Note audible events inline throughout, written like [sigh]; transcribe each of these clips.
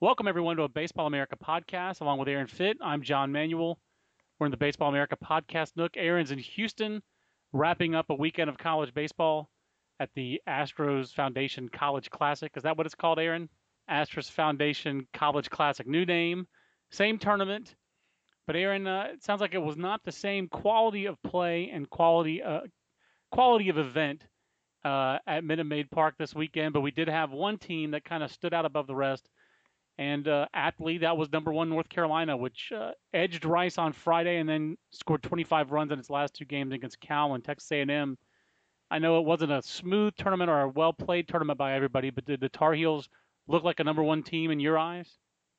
Welcome, everyone, to a Baseball America podcast. Along with Aaron Fitt, I'm John Manuel. We're in the Baseball America podcast nook. Aaron's in Houston, wrapping up a weekend of college baseball at the Astros Foundation College Classic. Is that what it's called, Aaron? Astros Foundation College Classic. New name, same tournament. But Aaron, uh, it sounds like it was not the same quality of play and quality uh, quality of event uh, at Minute Maid Park this weekend. But we did have one team that kind of stood out above the rest, and uh, that was number one North Carolina, which uh, edged Rice on Friday and then scored 25 runs in its last two games against Cal and Texas A&M. I know it wasn't a smooth tournament or a well played tournament by everybody, but did the Tar Heels look like a number one team in your eyes?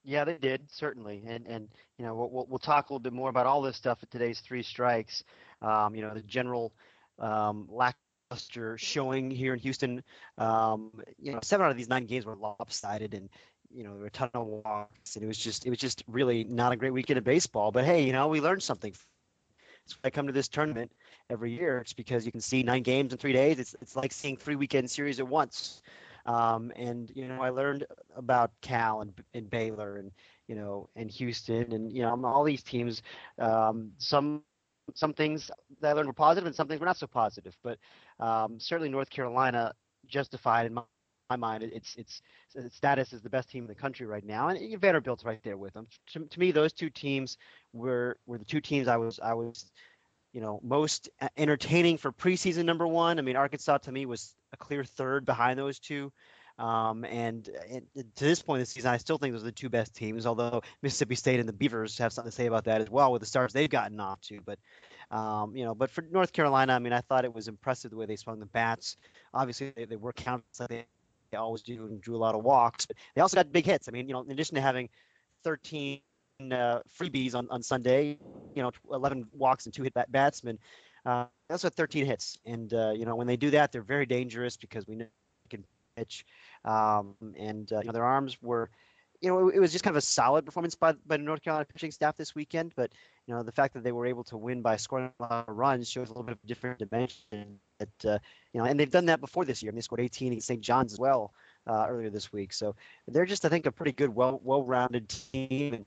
Yeah, they did certainly, and and you know we'll we'll talk a little bit more about all this stuff at today's three strikes. Um, you know the general um, lackluster showing here in Houston. Um, you know seven out of these nine games were lopsided, and you know there were a ton of walks, and it was just it was just really not a great weekend of baseball. But hey, you know we learned something. I come to this tournament every year. It's because you can see nine games in three days. It's it's like seeing three weekend series at once. Um, and you know, I learned about Cal and, and Baylor and you know and Houston and you know all these teams. Um, some some things that I learned were positive and some things were not so positive. But um, certainly North Carolina justified in my, my mind its its its status is the best team in the country right now, and Vanderbilt's right there with them. To, to me, those two teams were were the two teams I was I was you know most entertaining for preseason number one. I mean, Arkansas to me was a clear third behind those two. Um, and, and, to this point in the season, I still think those are the two best teams. Although Mississippi State and the Beavers have something to say about that as well with the starts they've gotten off to. But um, you know, but for North Carolina, I mean, I thought it was impressive the way they swung the bats. Obviously, they, they were counts like they always do and drew a lot of walks, but they also got big hits. I mean, you know, in addition to having 13 uh, freebies on, on Sunday, you know, 11 walks and two hit bat- batsmen. Uh, that's what 13 hits. And, uh, you know, when they do that, they're very dangerous because we know they can pitch. Um, and, uh, you know, their arms were, you know, it, it was just kind of a solid performance by, by the North Carolina pitching staff this weekend. But, you know, the fact that they were able to win by scoring a lot of runs shows a little bit of a different dimension. That, uh, you know, and they've done that before this year. I mean, they scored 18 against St. John's as well uh, earlier this week. So they're just, I think, a pretty good, well, well-rounded team. And,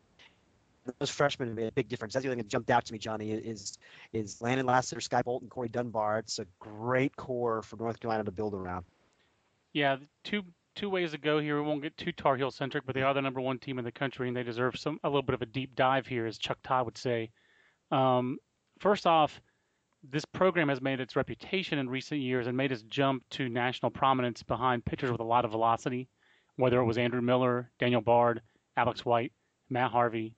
those freshmen made a big difference. That's the thing that jumped out to me, Johnny, is is Landon Lassiter, Skye Bolt, and Korey Dunbar. It's a great core for North Carolina to build around. Yeah, two two ways to go here. We won't get too Tar Heel centric, but they are the number one team in the country, and they deserve some a little bit of a deep dive here, as Chuck Todd would say. Um, first off, this program has made its reputation in recent years and made its jump to national prominence behind pitchers with a lot of velocity, whether it was Andrew Miller, Daniel Bard, Alex White, Matt Harvey,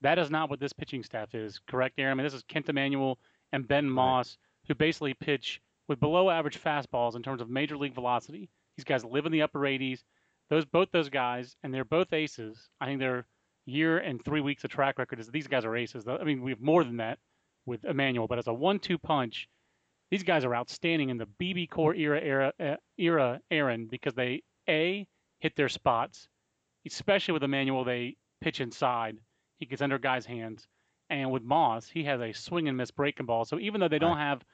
that is not what this pitching staff is, correct, Aaron? I mean, this is Kent Emanuel and Ben Moss, who basically pitch with below average fastballs in terms of major league velocity. These guys live in the upper 80s. Those both those guys, and they're both aces. I think their year and three weeks of track record is these guys are aces. I mean, we have more than that with Emanuel, but as a one-two punch, these guys are outstanding in the BBCOR era era uh, era, Aaron, because they a hit their spots, especially with Emanuel. They pitch inside. He gets under guys' hands. And with Moss, he has a swing and miss breaking ball. So even though they don't have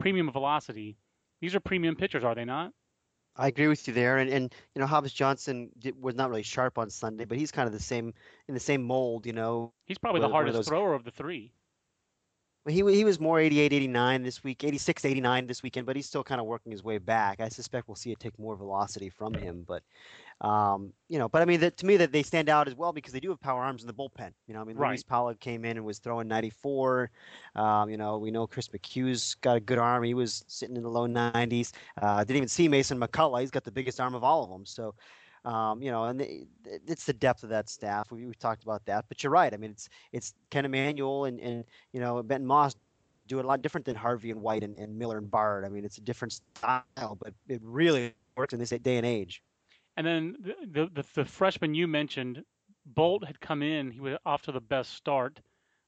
premium velocity, these are premium pitchers, are they not? I agree with you there, and and you know Hobbs Johnson did, was not really sharp on Sunday, but he's kind of the same in the same mold, you know. He's probably the hardest thrower of the three. He he was more 88, 89 this week, 86, 89 this weekend, but he's still kind of working his way back. I suspect we'll see it take more velocity from him, but um, you know, but I mean, that, to me, that they stand out as well because they do have power arms in the bullpen. You know, I mean, right. Luis Paula came in and was throwing 94. Um, you know, we know Chris McCue's got a good arm. He was sitting in the low 90s. Uh, didn't even see Mason McCullough. He's got the biggest arm of all of them. So, um, you know, and it's the depth of that staff. We, have talked about that, but you're right. I mean, it's it's Kent Emanuel and and you know Benton Moss do it a lot different than Harvey and White and, and Miller and Bard. I mean, it's a different style, but it really works in this day and age. And then the, the, the freshman you mentioned, Bolt had come in. He was off to the best start.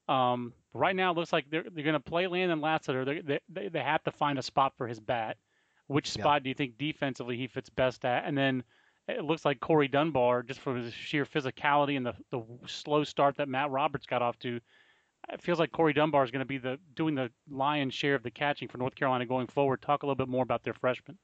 Um, right now, it looks like they're they're going to play Landon Lassiter. They, they they have to find a spot for his bat. Which spot yeah. do you think defensively he fits best at? And then it looks like Korey Dunbar, just from his sheer physicality and the the slow start that Matt Roberts got off to, it feels like Korey Dunbar is going to be the doing the lion's share of the catching for North Carolina going forward. Talk a little bit more about their freshman.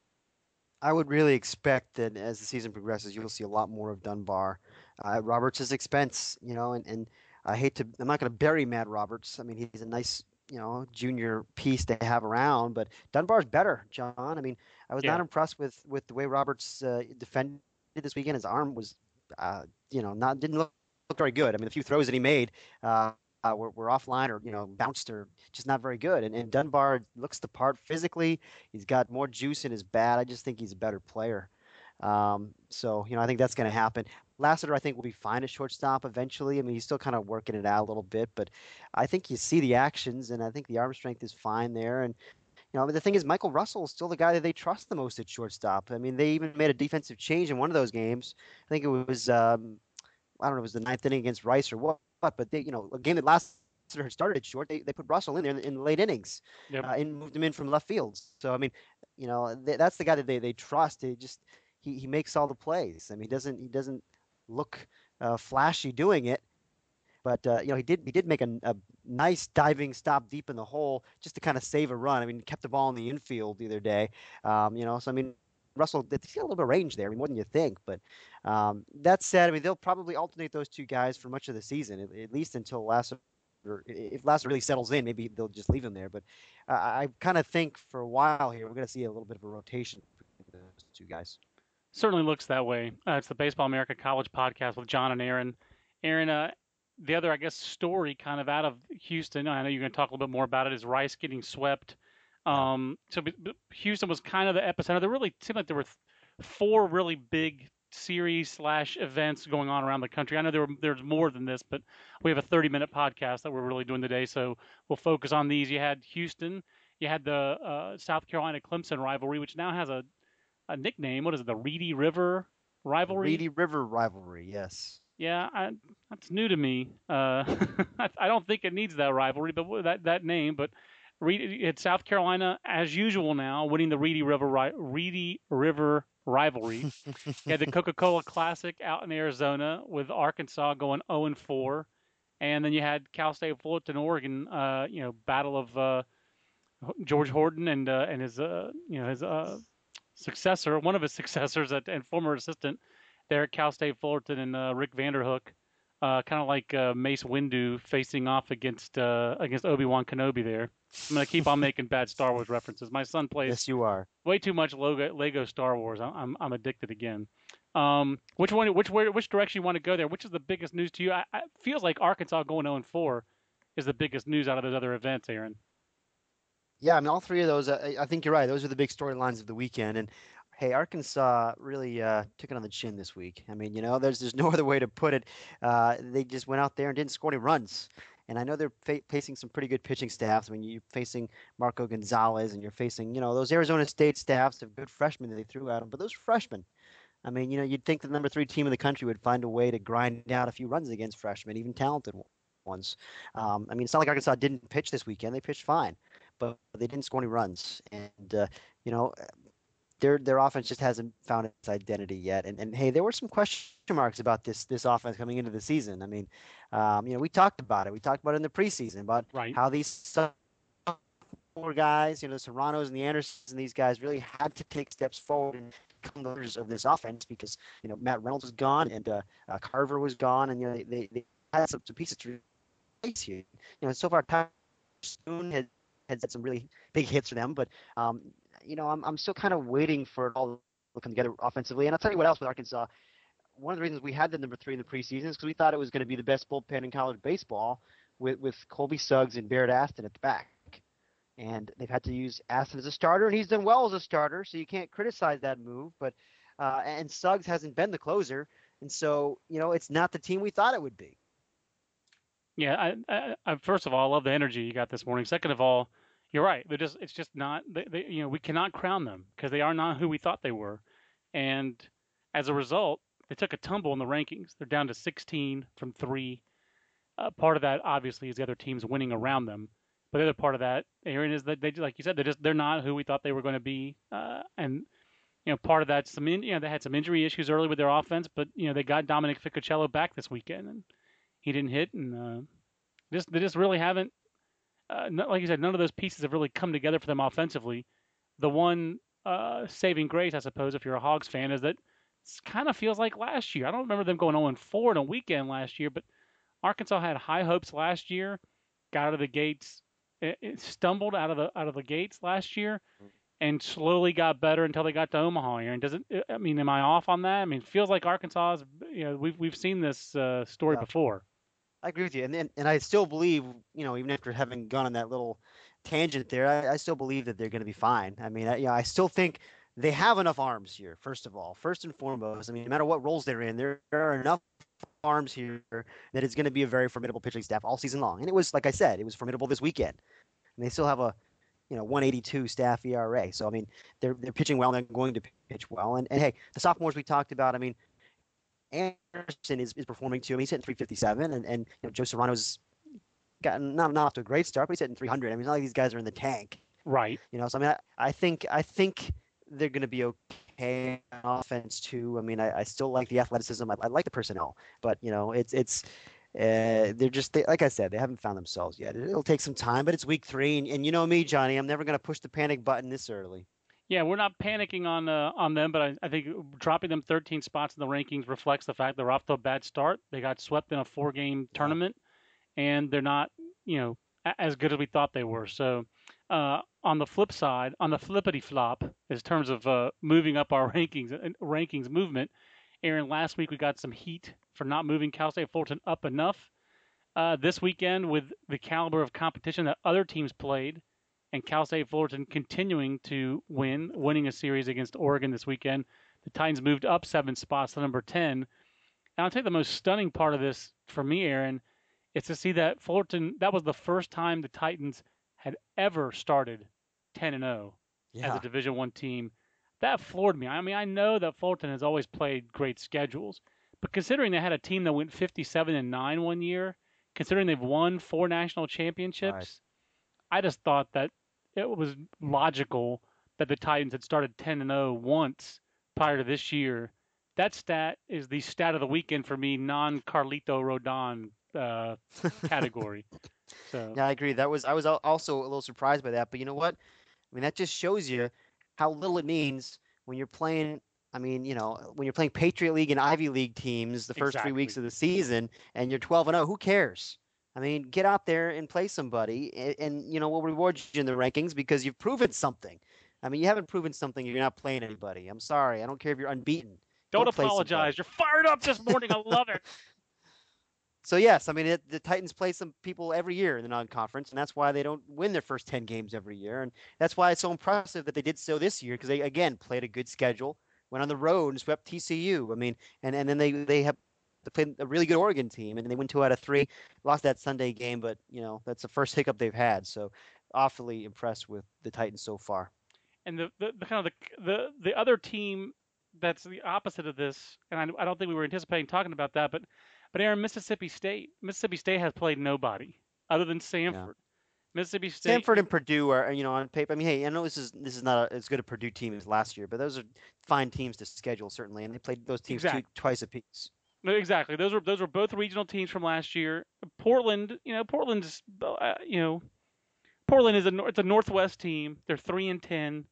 I would really expect that as the season progresses, you'll see a lot more of Dunbar uh, at Roberts' expense. You know, and, and I hate to, I'm not going to bury Matt Roberts. I mean, he's a nice, you know, junior piece to have around, but Dunbar's better, John. I mean, I was yeah. not impressed with with the way Roberts uh, defended this weekend. His arm was, uh, you know, not didn't look, look very good. I mean, the few throws that he made. Uh, uh, were, were offline or you know bounced or just not very good. And, and Dunbar looks the part physically. He's got more juice in his bat. I just think he's a better player. Um, so you know I think that's going to happen. Lassiter I think will be fine at shortstop eventually. I mean he's still kind of working it out a little bit, but I think you see the actions and I think the arm strength is fine there. And you know, the thing is, Michael Russell is still the guy that they trust the most at shortstop. I mean, they even made a defensive change in one of those games. I think it was, um, I don't know, it was the ninth inning against Rice or what but they, you know, a game that last had started short, they, they put Russell in there in, late innings yep. uh, and moved him in from left field. So I mean, you know, th- that's the guy that they, they trust. He just he, he makes all the plays. I mean, he doesn't he doesn't look uh, flashy doing it, but uh, you know he did he did make a, a, nice diving stop deep in the hole just to kind of save a run. I mean, he kept the ball in the infield the other day. Um, you know, so I mean, Russell, he's got a little bit of range there, I mean, more than you think. But um, that said, I mean, they'll probably alternate those two guys for much of the season, at, at least until Lassiter. If Lassiter really settles in, maybe they'll just leave him there. But uh, I kind of think for a while here, we're going to see a little bit of a rotation between those two guys. Certainly looks that way. Uh, it's the Baseball America College podcast with John and Aaron. Aaron, uh, the other, I guess, story kind of out of Houston, I know you're going to talk a little bit more about it, is Rice getting swept um, so Houston was kind of the epicenter. There really seemed like there were four really big series slash events going on around the country. I know there were, there's more than this, but we have a 30 minute podcast that we're really doing today, so we'll focus on these. You had Houston, you had the uh, South Carolina Clemson rivalry, which now has a, a nickname. What is it? The Reedy River rivalry. Reedy River rivalry, yes. Yeah, I, that's new to me. Uh, [laughs] I don't think it needs that rivalry, but that that name. But it's South Carolina, as usual now, winning the Reedy River Reedy River rivalry. you [laughs] had the Coca-Cola Classic out in Arizona with Arkansas going 0 and 4, and then you had Cal State Fullerton, Oregon. Uh, you know, battle of uh, George Horton and uh, and his uh, you know his uh, successor, one of his [laughs] successors at, and former assistant there at Cal State Fullerton and uh, Rick Vanderhook. Uh, kind of like uh, Mace Windu facing off against uh, against Obi Wan Kenobi there. I'm gonna keep on making bad Star Wars references. My son plays. Yes, you are. Way too much Lego, Lego Star Wars. I'm, I'm, I'm addicted again. Um, which one? Which where, which direction you want to go there? Which is the biggest news to you? I, I feels like Arkansas going 0 4 is the biggest news out of those other events, Aaron. Yeah, I mean, all three of those. I, I think you're right. Those are the big storylines of the weekend. And hey, Arkansas really uh, took it on the chin this week. I mean, you know, there's there's [laughs] no other way to put it. Uh, they just went out there and didn't score any runs. And I know they're fa- facing some pretty good pitching staffs. I mean, you're facing Marco Gonzalez, and you're facing, you know, those Arizona State staffs of good freshmen that they threw at them. But those freshmen, I mean, you know, you'd think the number three team in the country would find a way to grind out a few runs against freshmen, even talented ones. Um, I mean, it's not like Arkansas didn't pitch this weekend; they pitched fine, but they didn't score any runs. And uh, you know, their their offense just hasn't found its identity yet. And and hey, there were some question marks about this this offense coming into the season. I mean, um, you know, we talked about it. We talked about it in the preseason about right. how these sophomore guys, you know, the Serranos and the Andersons and these guys really had to take steps forward and become the leaders of this offense because you know Matt Reynolds was gone and uh, uh, Carver was gone, and you know they, they, they had some, some pieces to replace here. You know, so far Tyler Spoon had had some really big hits for them, but um, you know, I'm I'm still kind of waiting for it all to come together offensively. And I'll tell you what else with Arkansas. One of the reasons we had the number three in the preseason is because we thought it was going to be the best bullpen in college baseball with with Colby Suggs and Barrett Astin at the back. And they've had to use Astin as a starter, and he's done well as a starter, so you can't criticize that move. But uh, and Suggs hasn't been the closer, and so you know it's not the team we thought it would be. Yeah, I, I, I first of all, I love the energy you got this morning. Second of all, you're right. They're just it's just not they, they you know we cannot crown them because they are not who we thought they were, and as a result, they took a tumble in the rankings. They're down to 16 from three. Uh, part of that obviously is the other teams winning around them, but the other part of that, Aaron, is that they like you said they're just they're not who we thought they were going to be, uh, and you know part of that some in, you know they had some injury issues early with their offense, but you know they got Dominic Ficocello back this weekend and he didn't hit and uh, just they just really haven't uh, like you said, none of those pieces have really come together for them offensively. The one uh, saving grace, I suppose, if you're a Hogs fan, is that it kind of feels like last year. I don't remember them going 0 4 in a weekend last year, but Arkansas had high hopes last year, got out of the gates, it, it stumbled out of the out of the gates last year, and slowly got better until they got to Omaha here. And does it? I mean, am I off on that? I mean, it feels like Arkansas is. You know, we've we've seen this uh, story yeah. before. I agree with you, and, and and I still believe, you know, even after having gone on that little tangent there, I, I still believe that they're going to be fine. I mean, I, you know, I still think they have enough arms here. First of all, first and foremost, I mean, no matter what roles they're in, there, are enough arms here that it's going to be a very formidable pitching staff all season long. And it was, like I said, it was formidable this weekend, and they still have a, you know, 182 staff ERA. So I mean, they're they're pitching well, they're going to pitch well. And and hey, the sophomores we talked about, I mean, Anderson is, is performing too. I mean, he's hitting 357, and, and you know, Joe Serrano's gotten not, not off to a great start, but he's hitting 300. I mean, it's not like these guys are in the tank. Right. You know, so I mean, I, I think I think they're going to be okay on offense too. I mean, I, I still like the athleticism. I, I like the personnel, but you know, it's it's uh, they're just they, like I said, they haven't found themselves yet. It'll take some time, but it's week three, and, and you know me, Johnny, I'm never going to push the panic button this early. Yeah, we're not panicking on uh, on them, but I, I, think dropping them 13 spots in the rankings reflects the fact they're off to a bad start. They got swept in a four-game tournament, and they're not, you know, as good as we thought they were. So, uh, on the flip side, on the flippity flop, in terms of uh, moving up our [laughs] rankings uh, rankings movement, Aaron, last week we got some heat for not moving Cal State Fullerton up enough. Uh, this weekend, with the caliber of competition that other teams played and Cal State Fullerton continuing to win, winning a series against Oregon this weekend. The Titans moved up seven spots to number 10. And I'll tell you the most stunning part of this for me, Aaron, is to see that Fullerton, that was the first time the Titans had ever started 10 and 0 yeah. as a Division One team. That floored me. I mean, I know that Fullerton has always played great schedules, but considering they had a team that went 57 and 9 one year, considering they've won four national championships. I just thought that it was logical that the Titans had started 10 and 0 once prior to this year. That stat is the stat of the weekend for me, non Carlito Rodon uh, [laughs] category. So. Yeah, I agree. That was I was also a little surprised by that, but you know what? I mean, that just shows you how little it means when you're playing. I mean, you know, when you're playing Patriot League and Ivy League teams the first exactly. three weeks of the season, and you're 12 and 0, who cares? I mean, get out there and play somebody, and, and, you know we'll reward you in the rankings because you've proven something. I mean, you haven't proven something. You're not playing anybody. I'm sorry. I don't care if you're unbeaten. Don't apologize. You're fired up this morning. I love it. [laughs] So yes, I mean it, the Titans play some people every year in the non-conference, and that's why they don't win their first ten games every year, and that's why it's so impressive that they did so this year because they again played a good schedule, went on the road and swept TCU. I mean, and and then they they have they played a really good Oregon team, and they went two out of three. Mm-hmm. Lost that Sunday game, but you know that's the first hiccup they've had. So, awfully impressed with the Titans so far. And the, the, the kind of the, the the other team that's the opposite of this, and I, I don't think we were anticipating talking about that, but but Aaron, Mississippi State, Mississippi State has played nobody other than Samford. Mississippi State. Samford and Purdue are, you know, on paper. I mean, hey, I know this is this is not a, as good a Purdue team as last year, but those are fine teams to schedule certainly, and they played those teams Exactly. two, twice apiece. Exactly. Those were those were both regional teams from last year. Portland, you know, Portland's, uh, you know, Portland is a it's a Northwest team. They're three and ten.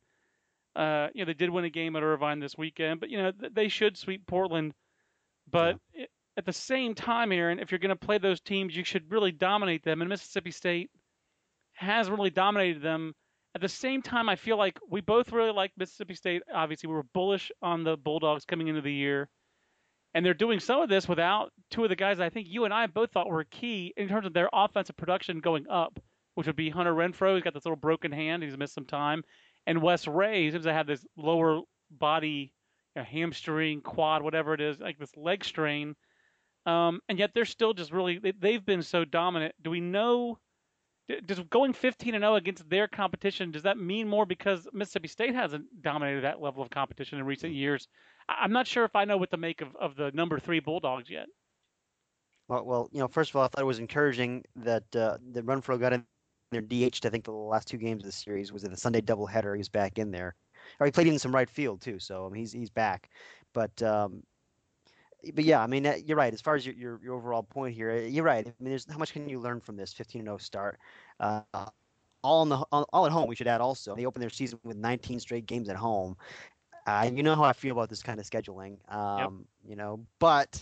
Uh, you know, they did win a game at Irvine this weekend, but you know they should sweep Portland. But i at the same time, Aaron, if you're going to play those teams, you should really dominate them. And Mississippi State has really dominated them. At the same time, I feel like we both really like Mississippi State. Obviously, we were bullish on the Bulldogs coming into the year and they're doing some of this without two of the guys I think you and I both thought were key in terms of their offensive production going up, which would be Hunter Renfroe. He's got this little broken hand; he's missed some time, and Wes Rea he seems to have this lower body, you know, hamstring, quad, whatever it is, like this leg strain. Um, and yet they're still just really they, they've been so dominant. Do we know? Does going 15 and 0 against their competition does that mean more because Mississippi State hasn't dominated that level of competition in recent years? I- I'm not sure if I know what to make of, of the number three Bulldogs yet. Well, well, you know, first of all, I thought it was encouraging that uh, that Renfroe got in their DH'd. I think the last two games of the series was in the Sunday doubleheader. He was back in there, or he played in some right field too. So I mean, he's he's back. But um, but yeah, I mean, uh, you're right. As far as your, your, your overall point here, uh, you're right. I mean, there's how much can you learn from this 15 0 start? Uh, all in the all, at home. We should add also. They opened their season with 19 straight games at home. Uh, you know how I feel about this kind of scheduling. Um, You know, but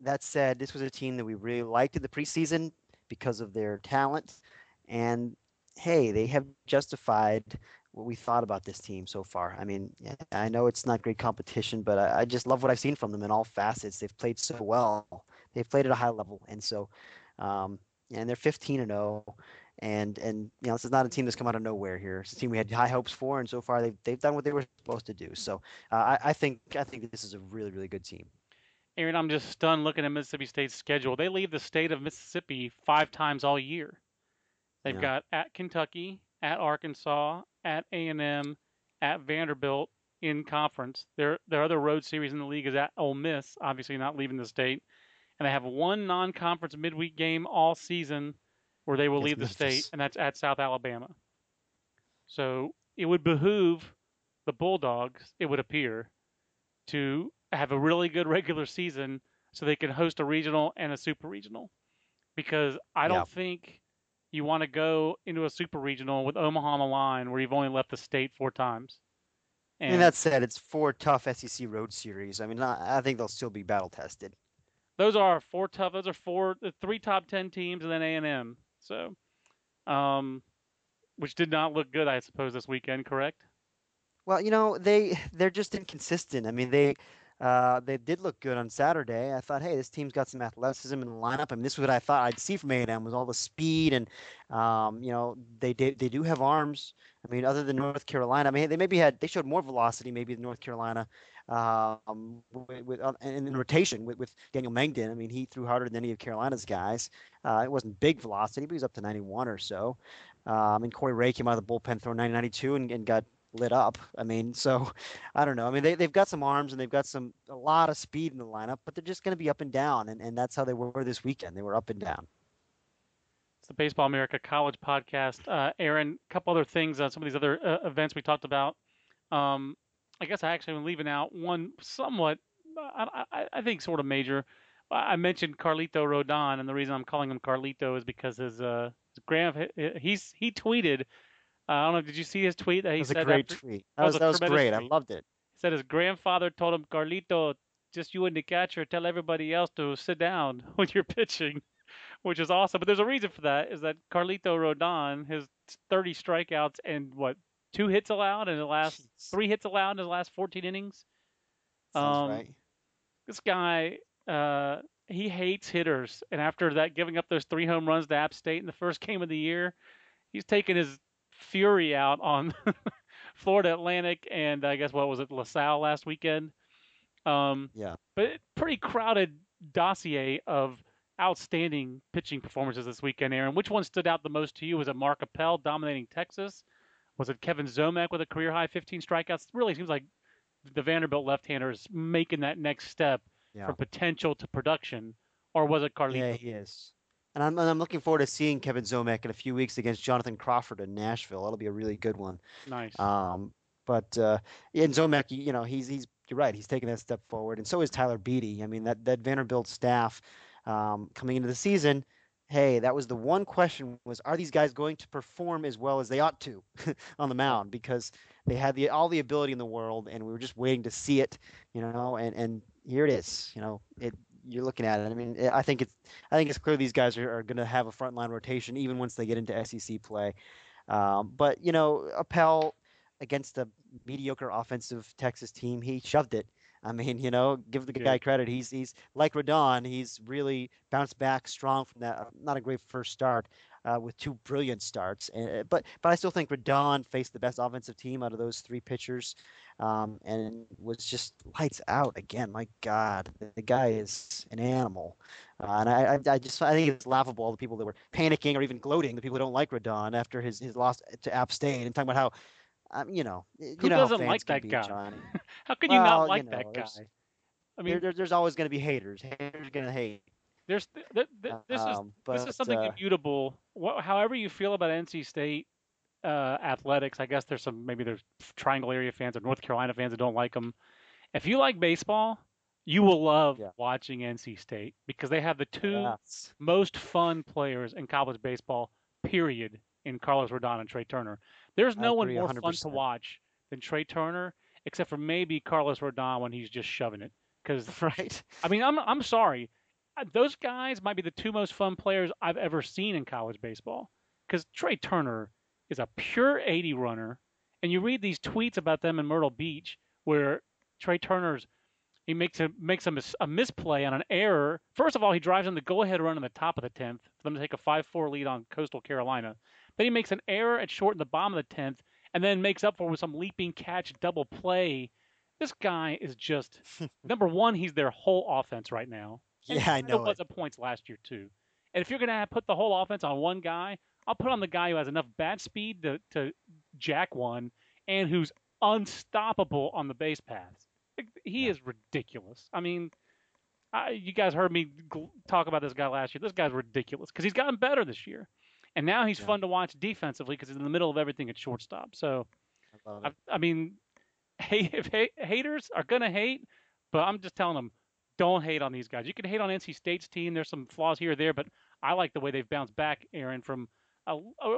that said, this was a team that we really liked in the preseason because of their talent, and hey, they have justified what we thought about this team so far. I mean, I know it's not great competition, but I, I just love what I've seen from them in all facets. They've played so well. They've played at a high level, and so, um, and they're 15 and 0, and and you know this is not a team that's come out of nowhere here. It's a team we had high hopes for, and so far they've they've done what they were supposed to do. So uh, I, I think I think this is a really really good team. Aaron, I'm just stunned looking at Mississippi State's schedule. They leave the state of Mississippi five times all year. They've Yeah. got at Kentucky, at Arkansas, at A&M, at Vanderbilt in conference. Their their other road series in the league is at Ole Miss, obviously not leaving the state, and they have one non-conference midweek game all season where they will leave the state, and that's at South Alabama. So it would behoove the Bulldogs, it would appear, to have a really good regular season so they can host a regional and a super regional. Because I don't Yeah. think you want to go into a super regional with Omaha on the line where you've only left the state four times. And, mean, that said, it's four tough SEC road series. I mean, I, I think they'll still be battle tested. those are four tough. Those are four, the three top ten teams, and then A and M. So, um, which did not look good, I suppose, this weekend. Correct? Well, you know, they they're just inconsistent. I mean, they uh, they did look good on Saturday. I thought, hey, this team's got some athleticism in the lineup. I mean, this is what I thought I'd see from A&M was all the speed and um, you know they did they do have arms. I mean, other than North Carolina, I mean, they maybe had they showed more velocity maybe than North Carolina um, with, with uh, and in rotation with, with Daniel Mengden. I mean, he threw harder than any of Carolina's guys. Uh, it wasn't big velocity, but he was up to 91 or so. Um, and Corey Ray came out of the bullpen throwing 90, 92 and, and got lit up. I mean, [laughs] so I don't know. I mean, they, they've got some arms and they've got some a lot of speed in the lineup, but they're just going to be up and down, and, and that's how they were this weekend. They were up and down. It's the Baseball America College podcast. Uh, Aaron, a couple other things on some of these other uh, events we talked about. Um, I guess I actually am leaving out one somewhat, I, I, I think, sort of major. I mentioned Carlito Rodon, and the reason I'm calling him Carlito is because his uh, his grand he's he tweeted. I don't know. Did you see his tweet that he said? That was a great after, tweet. that That was that was great. I loved it. He said his grandfather told him, Carlito, just you and the catcher, tell everybody else to sit down [laughs] when you're pitching, which is awesome. But there's a reason for that. Is that Carlito Rodon, his 30 strikeouts and what two hits allowed in the last Jeez. three hits allowed in his last 14 innings. Sounds um, right. This guy, uh, he hates hitters, and after that, giving up those three home runs to App State in the first game of the year, he's taking his fury out on [laughs] Florida Atlantic and I guess what was it LaSalle last weekend. Um, Yeah. but pretty crowded dossier of outstanding pitching performances this weekend, Aaron. Which one stood out the most to you? Was it Mark Appel dominating Texas? Was it Kevin Ziomek with a career high 15 strikeouts? It really seems like the Vanderbilt left-hander is making that next step Yeah. from potential to production, or was it Carlito? Yeah, he is. And I'm, and I'm looking forward to seeing Kevin Ziomek in a few weeks against Jonathan Crawford in Nashville. That'll be a really good one. Nice. Um, but uh, and Ziomek, you know, he's he's you're right. He's taking that step forward, and so is Tyler Beede. I mean, that that Vanderbilt staff um, coming into the season. Hey, that was the one question: was are these guys going to perform as well as they ought to [laughs] on the mound? Because they had the all the ability in the world, and we were just waiting to see it, you know. And and here it is, you know. It you're looking at it. I mean, I think it's I think it's clear these guys are, are going to have a frontline rotation even once they get into SEC play. Um, but you know, Appel against a mediocre offensive Texas team, he shoved it. I mean, you know, give the guy credit. He's he's like Rodon. He's really bounced back strong from that. Not a great first start, uh, with two brilliant starts. And, but but I still think Rodon faced the best offensive team out of those three pitchers um, and was just lights out again. My God, the guy is an animal, uh, and I, I, I, just I think it's laughable all the people that were panicking or even gloating, the people who don't like Rodon after his his loss to App State, and talking about how. Um, you know, you Who know doesn't like that guy? [laughs] How can you well, not like you know, that guy? I mean, there, there, there's always going to be haters. Haters are going to hate. There's th- th- th- this is um, but, this is something uh, immutable. What, however you feel about NC State uh, athletics, I guess there's some maybe there's Triangle area fans or North Carolina fans that don't like them. If you like baseball, you will love Yeah. watching NC State because they have the two yes. most fun players in college baseball. Period. In Carlos Rodon and Trey Turner, there's no one more fun to watch than Trey Turner, except for maybe Carlos Rodon when he's just shoving it. Because [laughs] right. I mean, I'm I'm sorry. Uh, Those guys might be the two most fun players I've ever seen in college baseball. Because Trey Turner is a pure 80 runner, and you read these tweets about them in Myrtle Beach where Trey Turner's he makes a makes a, mis, a misplay on an error. First of all, he drives in the go-ahead run in the top of the 10th for them to take a 5-4 lead on Coastal Carolina. Then he makes an error at short in the bottom of the 10th, and then makes up for it with some leaping catch double play. This guy is just [laughs] number one. He's their whole offense right now. And Yeah, I it know was a points last year too. And if you're gonna put the whole offense on one guy, I'll put on the guy who has enough bat speed to, to jack one and who's unstoppable on the base paths. He Yeah. is ridiculous. I mean, I, you guys heard me gl- talk about this guy last year. This guy's ridiculous because he's gotten better this year, and now he's Yeah. fun to watch defensively because he's in the middle of everything at shortstop. So, I I. I mean, [laughs] hey, if ha- haters are gonna hate, but I'm just telling them, don't hate on these guys. You can hate on NC State's team. There's some flaws here or there, but I like the way they've bounced back, Aaron. From a,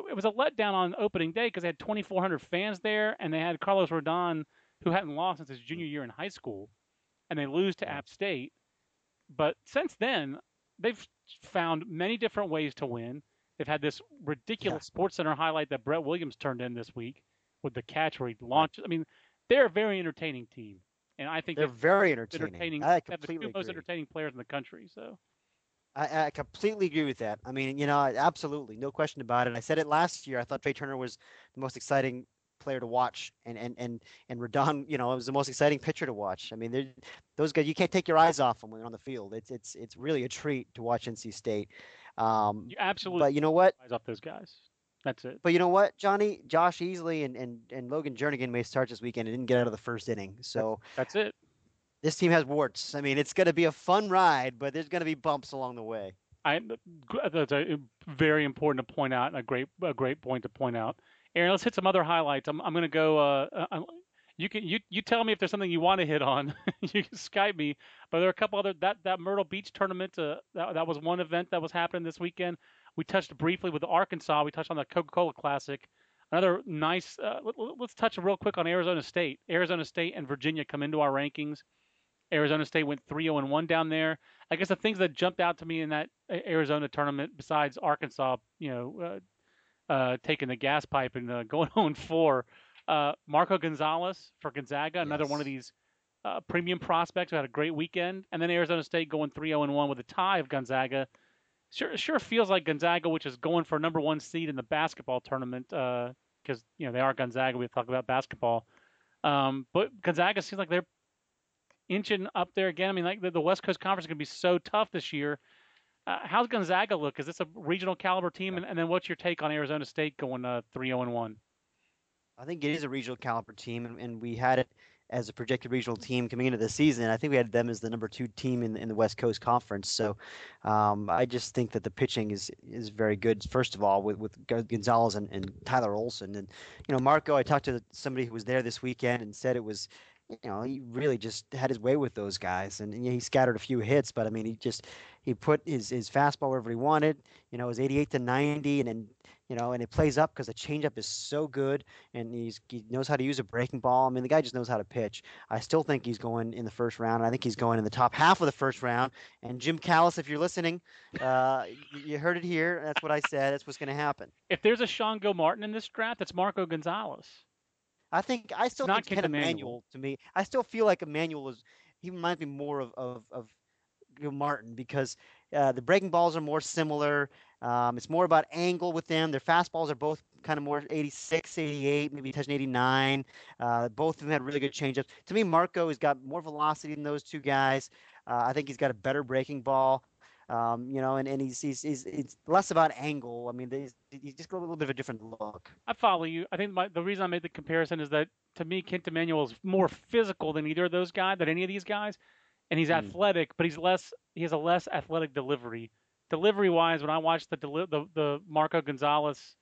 it was a letdown on opening day because they had 2,400 fans there, and they had Carlos Rodon, who hadn't lost since his junior year in high school, and they lose to Yeah. App State. But since then, they've found many different ways to win. They've had this ridiculous Sports Center highlight that Brett Williams turned in this week with the catch where he launched. I mean, they're a very entertaining team, and I think They're very entertaining. entertaining. I they have the two completely most agree. entertaining players in the country. So I, I completely agree with that. I mean, you know, absolutely, no question about it. I said it last year. I thought Trey Turner was the most exciting player to watch, and and and and Rodon, you know, it was the most exciting pitcher to watch. I mean, those guys, you can't take your eyes off them when they're on the field. It's it's it's really a treat to watch NC State. Um, you absolutely but you know what? eyes off those guys. That's it. But you know what, Johnny, Josh Easley and, and, and Logan Jernigan may start this weekend and didn't get out of the first inning. So That's it. this team has warts. I mean, it's going to be a fun ride, but there's going to be bumps along the way. I that's a very important to point out and a great a great point to point out. Aaron, let's hit some other highlights. I'm I'm going to go. Uh, uh, I'm- you can you you tell me if there's something you want to hit on. [laughs] you can Skype me. But there are a couple other that that Myrtle Beach tournament. Uh, that that was one event that was happening this weekend. We touched briefly with Arkansas. We touched on the Coca-Cola Classic. Another nice. Uh, let, let's touch real quick on Arizona State. Arizona State and Virginia come into our rankings. Arizona State went 3-0 and 1 down there. I guess the things that jumped out to me in that Arizona tournament, besides Arkansas, you know, uh, uh, taking the gas pipe and uh, [laughs] going 0 and 4, uh, Marco Gonzalez for Gonzaga, another one of these uh, premium prospects who had a great weekend, and then Arizona State going 3-0 and 1 with a tie of Gonzaga. Sure, sure feels like Gonzaga, which is going for a number one seed in the basketball tournament, because you know they are Gonzaga. We talk about basketball, um, but Gonzaga seems like they're inching up there again. I mean, like the, the West Coast Conference is going to be so tough this year. Uh, how's Gonzaga look? Is this a regional caliber team? And, and then what's your take on Arizona State going uh, 3 and 1? I think it is a regional caliber team, and, and we had it as a projected regional team coming into the season. I think we had them as the number two team in, in the West Coast Conference. So um, I just think that the pitching is is very good. First of all, with with Gonzalez and, and Tyler Olson, and you know Marco. I talked to somebody who was there this weekend and said it was you know, he really just had his way with those guys, and, and he scattered a few hits, but I mean, he just he put his his fastball wherever he wanted. You know, it was 88 to 90, and then you know, and it plays up because the changeup is so good, and he's he knows how to use a breaking ball. I mean, the guy just knows how to pitch. I still think he's going in the first round. I think he's going in the top half of the first round. And Jim Callis, if you're listening, uh, you heard it here. That's what I said. That's what's going to happen. If there's a Sean Gilmartin in this draft, it's Marco Gonzalez. I think I still Not think Ken Emanuel. Emanuel to me. I still feel like Emanuel is he reminds me more of of, of Martin because uh, the breaking balls are more similar. Um, it's more about angle with them. Their fastballs are both kind of more 86, 88, maybe touching 89. Uh, both of them had really good changeups. To me, Marco has got more velocity than those two guys. Uh, I think he's got a better breaking ball. Um, you know, and, and he's, he's, he's it's less about angle. I mean, he's, he's just got a little bit of a different look. I follow you. I think my, the reason I made the comparison is that to me, Kent Emanuel is more physical than either of those guys, than any of these guys, and he's Hmm. athletic, but he's less. He has a less athletic delivery. Delivery wise, when I watched the deli- the the Marco Gonzalez,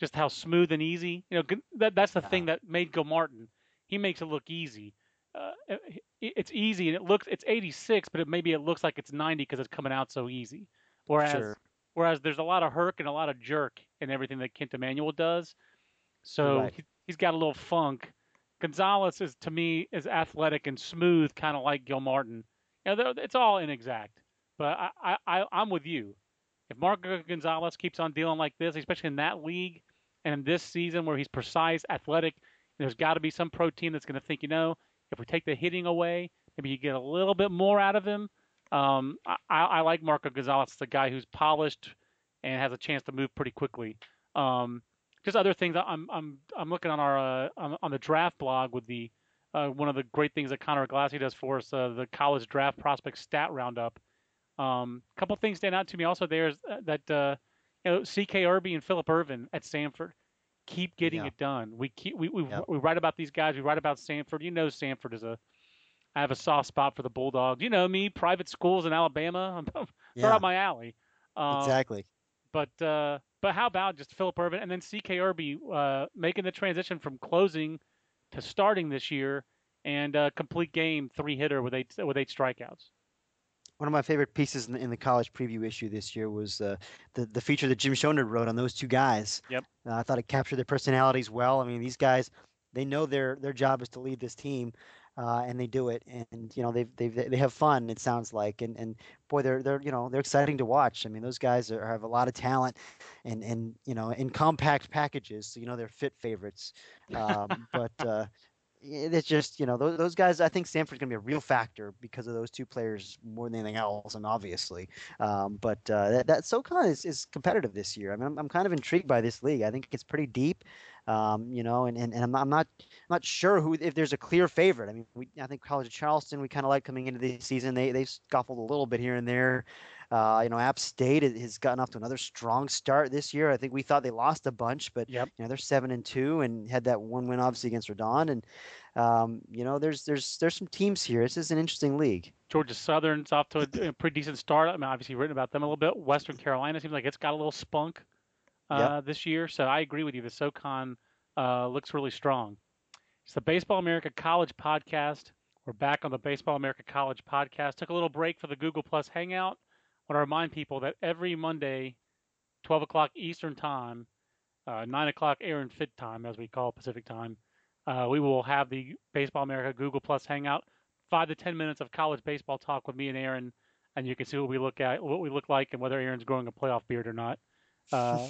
just how smooth and easy. You know that that's the thing that made Gilmartin. He makes it look easy. Uh, it, it's easy and it looks it's 86, but it maybe it looks like it's 90 because it's coming out so easy. Whereas Sure. whereas there's a lot of herk and a lot of jerk in everything that Kent Emanuel does. So Right. he, he's got a little funk. Gonzalez is to me is athletic and smooth, kind of like Gilmartin. You know, it's all inexact, but I, I, I'm with you. If Marco Gonzalez keeps on dealing like this, especially in that league and in this season where he's precise, athletic, there's got to be some protein that's going to think, you know, if we take the hitting away, maybe you get a little bit more out of him. Um, I, I I like Marco Gonzalez, the guy who's polished and has a chance to move pretty quickly. Um, just other things. I'm I'm I'm looking on our uh, on, on the draft blog with the uh, one of the great things that Conor Glassey does for us, uh, the college draft prospect stat roundup. Um, a couple things stand out to me also there is uh, that uh, you know C.K. Irby and Philip Irvin at Samford keep getting Yeah. it done. We keep we we, Yep. we write about these guys. We write about Samford. You know Samford is a I have a soft spot for the Bulldogs. You know me, private schools in Alabama. [laughs] They're Yeah, up my alley. Um, exactly. but uh, but how about just Philip Irvin and then C.K. Irby uh, making the transition from closing to starting this year and uh, complete game three hitter with eight with eight strikeouts. One of my favorite pieces in the, in the college preview issue this year was uh, the the feature that Jim Shonerd wrote on those two guys. Yep. Uh, I thought it captured their personalities well. I mean, these guys, they know their their job is to lead this team, uh, and they do it. And you know, they've they've they have fun. It sounds like, and and boy, they're they're you know they're exciting to watch. I mean, those guys are, have a lot of talent, and and you know, in compact packages, so you know they're fit favorites. Um, [laughs] but uh, it's just you know those, those guys i think samford's going to be a real factor because of those two players more than anything else and obviously um, but uh, that, that socon is, is competitive this year i mean I'm, I'm kind of intrigued by this league i think it's pretty deep um, you know and, and, and I'm, not, I'm not I'm not sure who if there's a clear favorite i mean we, i think college of charleston we kind of like coming into the season they they scuffled a little bit here and there uh, you know, App State has- gotten off to another strong start this year. I think we thought they lost a bunch, but Yep. you know they're seven and two and had that one win obviously against Rodon. And um, you know, there's there's there's some teams here. This is an interesting league. Georgia Southern's off to a, a pretty decent start. I mean, obviously written about them a little bit. Western Carolina seems like it's got a little spunk uh, this year. So I agree with you. The SoCon uh, looks really strong. It's the Baseball America College podcast. We're back on the Baseball America College podcast. Took a little break for the Google Plus Hangout. want to remind people that every Monday, 12 o'clock Eastern Time, uh, 9 o'clock Aaron Fitt Time, as we call Pacific Time, uh, we will have the Baseball America Google Plus Hangout. Five to 10 minutes of college baseball talk with me and Aaron, and you can see what we look at, what we look like, and whether Aaron's growing a playoff beard or not. Uh,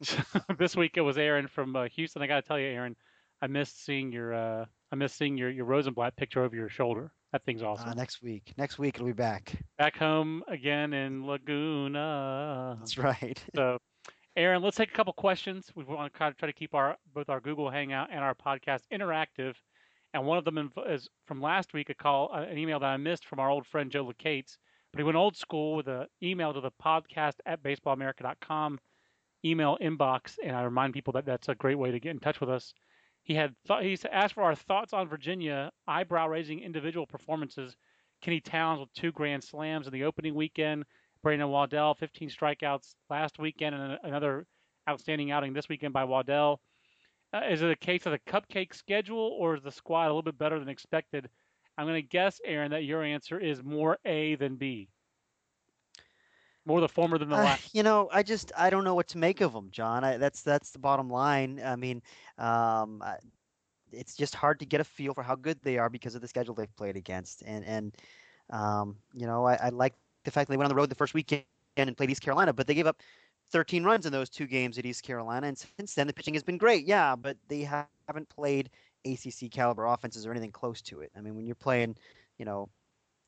[laughs] [laughs] this week it was Aaron from uh, Houston. I got to tell you, Aaron, I missed seeing your uh, I missed seeing your your Rosenblatt picture over your shoulder. That thing's awesome. Uh, next week, next week it'll be back. Back home again in Laguna. That's right. [laughs] So, Aaron, let's take a couple questions. We want to kind of try to keep our both our Google Hangout and our podcast interactive. And one of them is from last week, a call, uh, an email that I missed from our old friend Joe Lacates. But he went old school with an email to the podcast at baseballamerica.com email inbox. And I remind people that that's a great way to get in touch with us. He had th- asked for our thoughts on Virginia eyebrow-raising individual performances. Kenny Towns with two grand slams in the opening weekend. Brandon Waddell, 15 strikeouts last weekend, and another outstanding outing this weekend by Waddell. Uh, is it a case of the cupcake schedule, or is the squad a little bit better than expected? I'm going to guess, Aaron, that your answer is more A than B. More the former than the uh, You know, I just I don't know what to make of them, John. I, that's that's the bottom line. I mean, um, I, it's just hard to get a feel for how good they are because of the schedule they've played against. And and um, you know, I, I like the fact that they went on the road the first weekend and played East Carolina, but they gave up 13 runs in those two games at East Carolina, and since then the pitching has been great. Yeah, but they haven't played ACC caliber offenses or anything close to it. I mean, when you're playing, you know,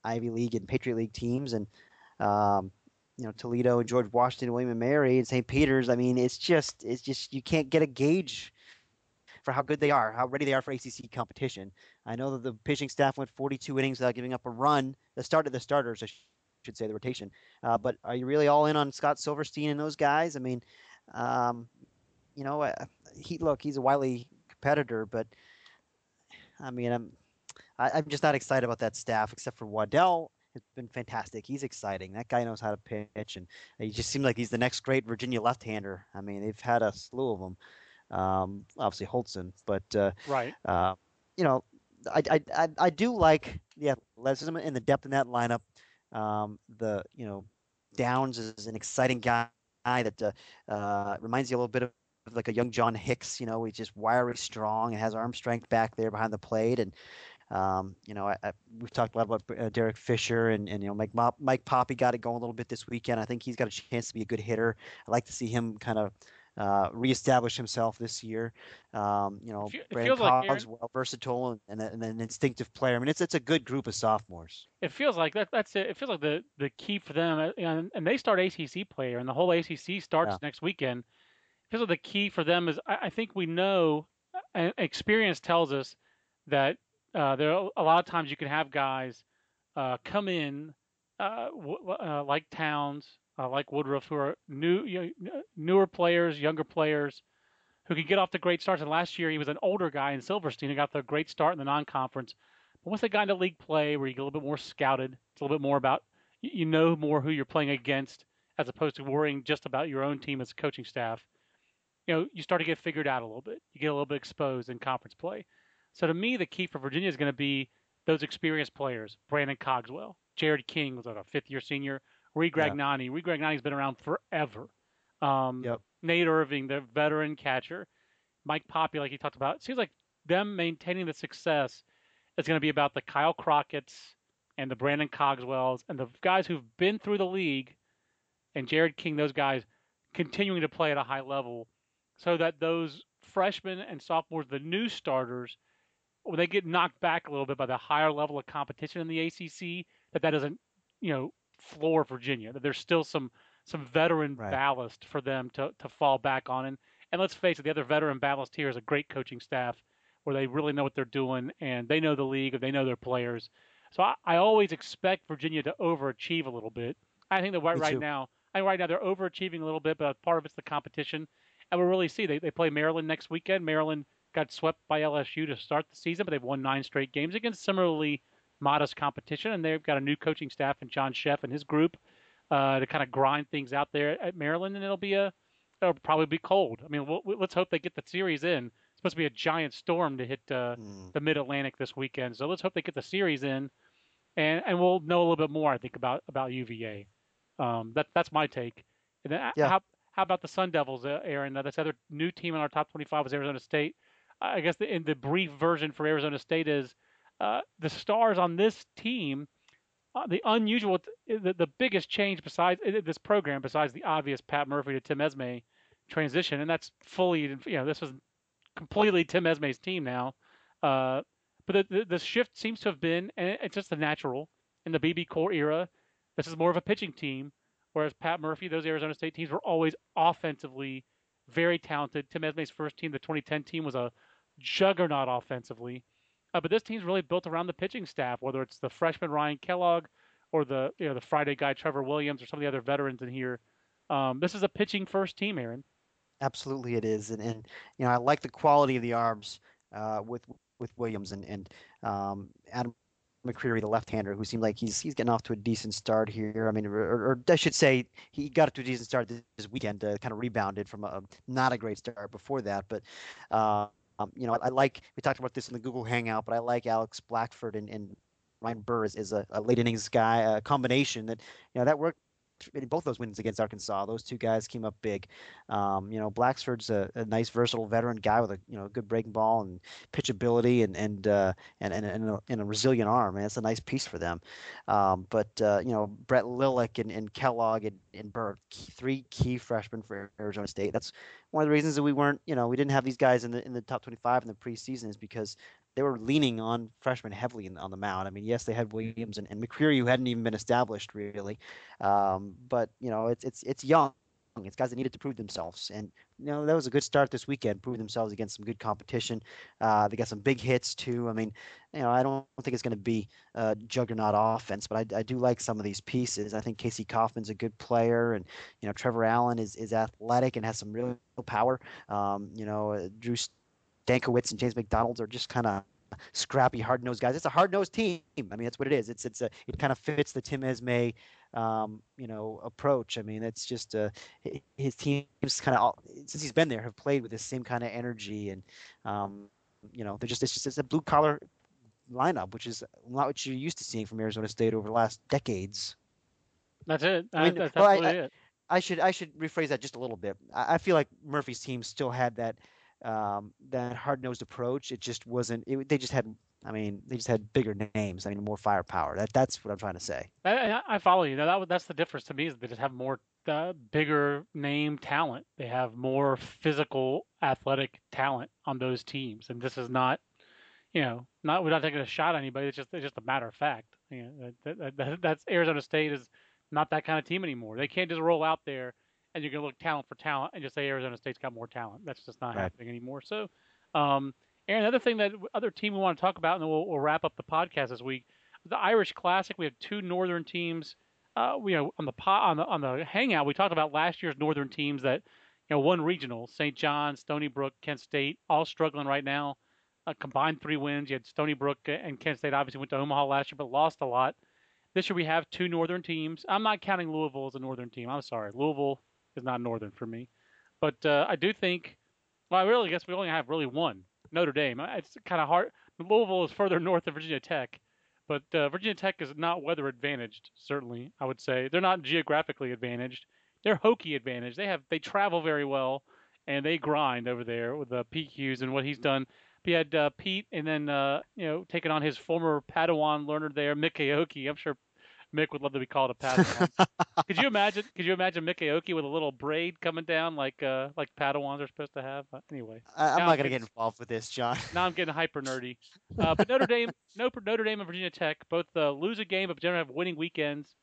Ivy League and Patriot League teams, and um, you know Toledo and George Washington, William and Mary, and St. Peter's. I mean, it's just it's just you can't get a gauge for how good they are, how ready they are for ACC competition. I know that the pitching staff went 42 innings without giving up a run. The start of the starters, I should say, the rotation. Uh, but are you really all in on Scott Silverstein and those guys? I mean, um, you know, uh, he look, he's a wily competitor, but I mean, I'm I, am i am just not excited about that staff except for Waddell It's been fantastic. He's exciting. That guy knows how to pitch, and he just seems like he's the next great Virginia left-hander. I mean, they've had a slew of them. Um, obviously Hultzen, but uh, right. Uh, you know, I, I, I I do like the athleticism and the depth in that lineup. Um, the you know, Downs is an exciting guy that uh, uh, reminds you a little bit of like a young John Hicks. You know, he's just wiry, strong, and has arm strength back there behind the plate, and um, you know, I, I, we've talked a lot about uh, Derek Fisher and, and you know Mike Mike Papi got it going a little bit this weekend. I think he's got a chance to be a good hitter. I'd like to see him kind of uh, reestablish himself this year. Um, you know, it Brandon like well versatile and, and, an instinctive player. I mean, it's it's a good group of sophomores. It feels like that. That's it. It feels like the the key for them, uh, and, and they start ACC player, and the whole ACC starts yeah. next weekend. Feels like the key for them is I, I think we know, experience tells us that uh, there are a lot of times you can have guys uh, come in uh, w- uh, like Towns, uh, like Woodruff, who are new, you know, newer players, younger players, who can get off to great starts. And last year he was an older guy in Silverstein who got the great start in the non-conference. But once they got into league play, where you get a little bit more scouted, it's a little bit more about you know more who you're playing against, as opposed to worrying just about your own team as coaching staff. You know, you start to get figured out a little bit. You get a little bit exposed in conference play. So to me, the key for Virginia is going to be those experienced players. Brandon Cogswell, Jared King was like a fifth year senior. Reed Gragnani. Yeah. Reed Gragnani's been around forever. Um, yep. Nate Irving, the veteran catcher. Mike Papi, like he talked about. It seems like them maintaining the success is going to be about the Kyle Crockett's and the Brandon Cogswells and the guys who've been through the league and Jared King, those guys continuing to play at a high level so that those freshmen and sophomores, the new starters – when they get knocked back a little bit by the higher level of competition in the ACC, that that doesn't, you know, floor Virginia. That there's still some some veteran right. ballast for them to to fall back on. And and let's face it, the other veteran ballast here is a great coaching staff where they really know what they're doing and they know the league and they know their players. So I, I always expect Virginia to overachieve a little bit. I think that right, right now, I think right now they're overachieving a little bit, but part of it's the competition. And we'll really see. They they play Maryland next weekend. Maryland got swept by LSU to start the season, but they've won nine straight games against similarly modest competition, and they've got a new coaching staff and John Szefc and his group uh, to kind of grind things out there at Maryland, and it'll be a it'll probably be cold. I mean, we'll, let's hope they get the series in. It's supposed to be a giant storm to hit uh, mm. the Mid Atlantic this weekend, so let's hope they get the series in, and and we'll know a little bit more, I think, about about UVA. Um, that that's my take. And then yeah. how how about the Sun Devils, uh, Aaron? This other new team in our top 25 was Arizona State. I guess the, in the brief version for Arizona State is uh, the stars on this team. Uh, the unusual, the, the biggest change besides this program, besides the obvious Pat Murphy to Tim Esmay transition, and that's fully, you know, this was completely Tim Esmay's team now. Uh, but the, the, the shift seems to have been, and it's just the natural in the BBCOR era. This is more of a pitching team, whereas Pat Murphy, those Arizona State teams were always offensively very talented. Tim Esmay's first team, the 2010 team, was a juggernaut offensively. Uh, but this team's really built around the pitching staff, whether it's the freshman Ryan Kellogg or the you know the Friday guy Trevor Williams or some of the other veterans in here. Um, this is a pitching first team, Aaron. Absolutely, it is, and and you know I like the quality of the arms uh, with with Williams and and um, Adam McCreary, the left-hander, who seemed like he's he's getting off to a decent start here. I mean, or, or I should say, he got to a decent start this weekend. Uh, kind of rebounded from a not a great start before that, but. Uh, um, you know, I, I, like we talked about this in the Google Hangout, but I like Alex Blackford and, and Ryan Burr is, is a, a late innings guy, a combination that you know that worked both those wins against Arkansas, those two guys came up big. Um, you know, Blackford's a, a, nice, versatile veteran guy with a you know good breaking ball and pitchability and and uh, and, and, and, a, and, a, resilient arm. And it's a nice piece for them. Um, but uh, you know, Brett Lilek and, and Kellogg and, and Burr, three key freshmen for Arizona State. That's one of the reasons that we weren't, you know, we didn't have these guys in the in the top 25 in the preseason is because they were leaning on freshmen heavily in, on the mound. I mean, yes, they had Williams and, and McCreary who hadn't even been established really, um, but you know, it's it's it's young. It's guys that needed to prove themselves, and you know that was a good start this weekend. Prove themselves against some good competition. Uh, they got some big hits too. I mean, you know, I don't think it's going to be a juggernaut offense, but I, I, do like some of these pieces. I think Casey Kaufman's a good player, and you know Trevor Allen is is athletic and has some real power. Um, you know, Drew Stankiewicz and James McDonald are just kind of scrappy, hard nosed guys. It's a hard nosed team. I mean, that's what it is. It's it's a it kind of fits the Tim Esmay, um, you know, approach. I mean, it's just uh, his teams kind of since he's been there have played with the same kind of energy and um, you know they're just it's just it's a blue collar lineup, which is not what you're used to seeing from Arizona State over the last decades. That's it. I mean, that's well, I, it. I should I should rephrase that just a little bit. I, I feel like Murphy's team still had that um, that hard nosed approach. It just wasn't. It, they just had. I mean, they just had bigger names. I mean, more firepower. That that's what I'm trying to say. I, I follow you. Now that that's the difference to me is they just have more uh, bigger name talent. They have more physical, athletic talent on those teams, and this is not. You know, not we're not taking a shot at anybody. It's just it's just a matter of fact. You know, that, that, that's Arizona State is not that kind of team anymore. They can't just roll out there and you're going to look talent for talent and just say Arizona State's got more talent. That's just not right. happening anymore. So, um, Aaron, another thing that other team we want to talk about, and then we'll, we'll wrap up the podcast this week, the Irish Classic. We have two Northern teams. Uh, you know, on the on the on the hangout, we talked about last year's Northern teams that, you know, one regional, St. John, Stony Brook, Kent State, all struggling right now. Uh, combined three wins. You had Stony Brook and Kent State obviously went to Omaha last year, but lost a lot. This year we have two Northern teams. I'm not counting Louisville as a Northern team. I'm sorry, Louisville is not Northern for me. But uh, I do think, well, I really guess we only have really one Notre Dame. It's kind of hard. Louisville is further north of Virginia Tech, but uh, Virginia Tech is not weather advantaged. Certainly, I would say they're not geographically advantaged. They're Hokie advantaged. They have they travel very well and they grind over there with uh, Pete Hughes and what he's done. He had uh, Pete and then uh, you know taking on his former Padawan learner there, Mik Aoki. I'm sure Mik would love to be called a [laughs] Padawan. could you imagine? Could you imagine Mik Aoki with a little braid coming down like uh, like Padawans are supposed to have? Uh, anyway, I, am not going to get involved with this, John. [laughs] now I'm getting hyper nerdy. [laughs] Uh, but Notre Dame, no, Notre Dame and Virginia Tech both uh, lose a game, but generally have winning weekends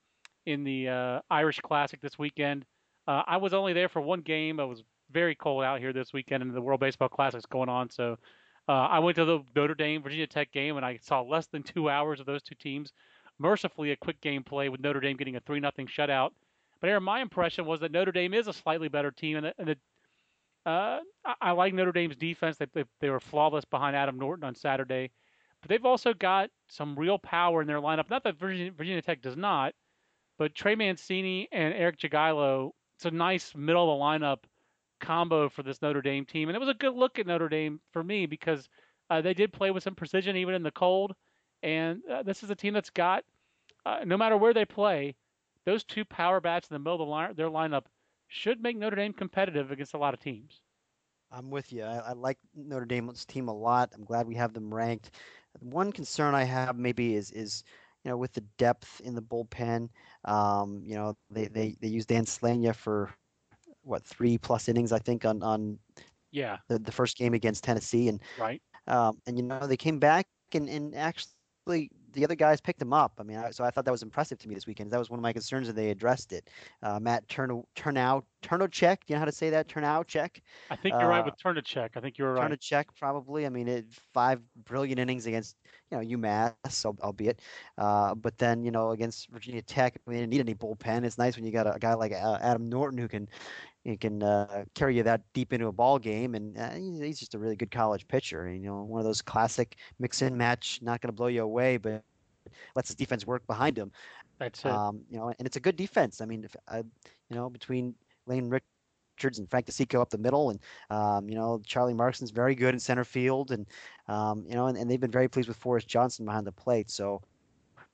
in the uh, Irish Classic this weekend. Uh, I was only there for one game. It was very cold out here this weekend, and the World Baseball Classic is going on. So uh, I went to the Notre Dame Virginia Tech game, and I saw less than two hours of those two teams mercifully a quick game play with Notre Dame getting a three nothing shutout. But Aaron, my impression was that Notre Dame is a slightly better team, and, uh, I, I, like Notre Dame's defense. They, they, they were flawless behind Adam Norton on Saturday, but they've also got some real power in their lineup. Not that Virginia, Virginia Tech does not, but Trey Mancini and Eric Jagielo. It's a nice middle of the lineup combo for this Notre Dame team, and it was a good look at Notre Dame for me because uh, they did play with some precision even in the cold. And uh, this is a team that's got, uh, no matter where they play, those two power bats in the middle of the line, their lineup should make Notre Dame competitive against a lot of teams. I'm with you. I, I, like Notre Dame's team a lot. I'm glad we have them ranked. One concern I have maybe is is you know with the depth in the bullpen. Um, you know they they they use Dan Slania for what three plus innings I think on on yeah the, the first game against Tennessee and right um, and you know they came back and and actually the other guys picked him up. I mean, I, so I thought that was impressive to me this weekend. That was one of my concerns, and they addressed it. Uh, Matt Turno, Turnow, Turnocek, you know how to say that? Turnowcheck. I think you're uh, right with Turnocek. I think you're right. Turnocek, probably. I mean, it, five brilliant innings against you know UMass, albeit. Uh, but then you know against Virginia Tech, we didn't need any bullpen. It's nice when you got a, a guy like uh, Adam Norton who can he can uh, carry you that deep into a ball game, and uh, he's just a really good college pitcher. You know, one of those classic mix in match, not going to blow you away, but lets his defense work behind him. That's it. Um, you know, and it's a good defense. I mean, if, uh, you know, between Lane Richards and Frank DeCicco up the middle, and um, you know, Charlie Markson's very good in center field, and um, you know, and, and they've been very pleased with Forrest Johnson behind the plate. So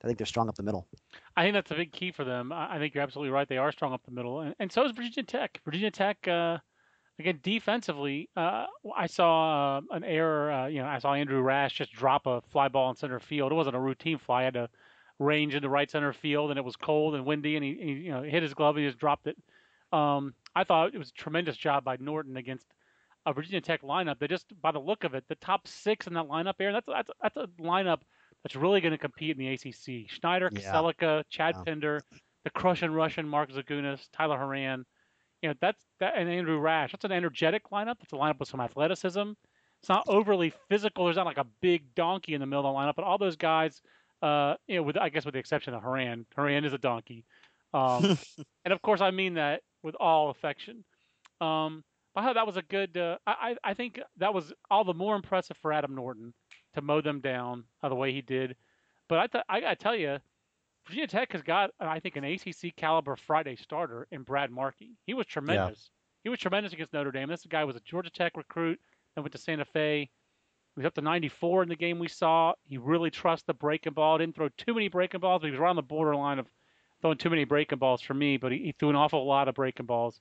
I think they're strong up the middle. I think that's a big key for them. I think you're absolutely right. They are strong up the middle, and, and so is Virginia Tech. Virginia Tech. Uh, again, defensively, uh, I saw uh, an error. Uh, you know, I saw Andrew Rash just drop a fly ball in center field. It wasn't a routine fly. I had to range into right center field, and it was cold and windy, and he, he you know hit his glove and he just dropped it. Um, I thought it was a tremendous job by Norton against a Virginia Tech lineup. They just, by the look of it, the top six in that lineup, Aaron, that's that's that's a lineup that's really going to compete in the ACC. Schneider, yeah. Chad yeah. Pinder, the crushing Russian Mark Zagunis, Tyler Horan. You know that's that, and Andrew Rash. That's an energetic lineup. That's a lineup with some athleticism. It's not overly physical. There's not like a big donkey in the middle of the lineup, but all those guys uh, you know, with I guess with the exception of Horan. Horan is a donkey, um, [laughs] and of course I mean that with all affection. Um, but I thought that was a good. Uh, I I think that was all the more impressive for Adam Norton to mow them down uh, the way he did. But I th- I gotta tell you, Virginia Tech has got I think an ACC caliber Friday starter in Brad Markey. He was tremendous. Yeah. He was tremendous against Notre Dame. This guy was a Georgia Tech recruit, then went to Santa Fe. He was up to 94 in the game we saw. He really trusts the breaking ball. Didn't throw too many breaking balls, but he was right on the borderline of throwing too many breaking balls for me. But he, he threw an awful lot of breaking balls.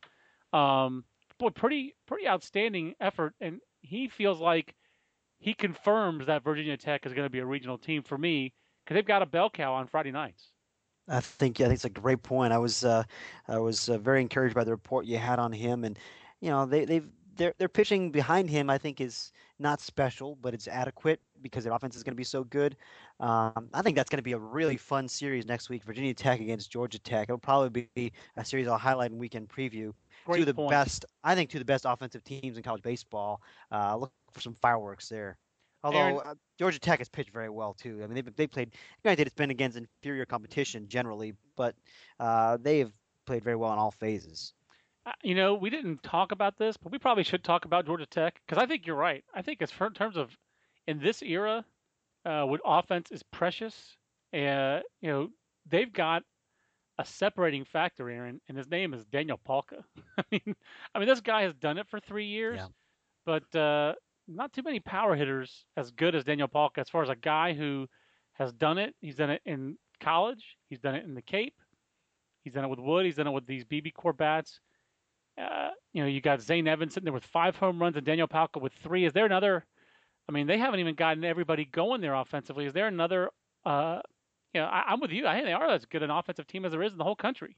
Um, boy, pretty pretty outstanding effort, and he feels like he confirms that Virginia Tech is going to be a regional team for me because they've got a bell cow on Friday nights. I think yeah, I think it's a great point. I was uh, I was uh, very encouraged by the report you had on him, and you know they they've their their pitching behind him, I think, is not special, but it's adequate because their offense is going to be so good. Um, I think that's going to be a really fun series next week. Virginia Tech against Georgia Tech. It'll probably be a series I'll highlight in weekend preview. Great two of the point. best, I think, two of the best offensive teams in college baseball. Uh, look for some fireworks there. Although Aaron, uh, Georgia Tech has pitched very well too. I mean, they've they played. Granted, it's been against inferior competition generally, but uh, they have played very well in all phases. Uh, you know, we didn't talk about this, but we probably should talk about Georgia Tech because I think you're right. I think as for, in terms of in this era, uh, when offense is precious, uh, you know, they've got a separating factor, Aaron, and his name is Daniel Palka. [laughs] I mean, I mean, this guy has done it for three years, Yeah. but uh, not too many power hitters as good as Daniel Palka. As far as a guy who has done it, he's done it in college, he's done it in the Cape, he's done it with Wood, he's done it with these BBCOR bats. Uh, you know, you got Zane Evans sitting there with five home runs and Daniel Palka with three. Is there another? I mean, they haven't even gotten everybody going there offensively. Is there another? Uh, you know, I, I'm with you. I think they are as good an offensive team as there is in the whole country.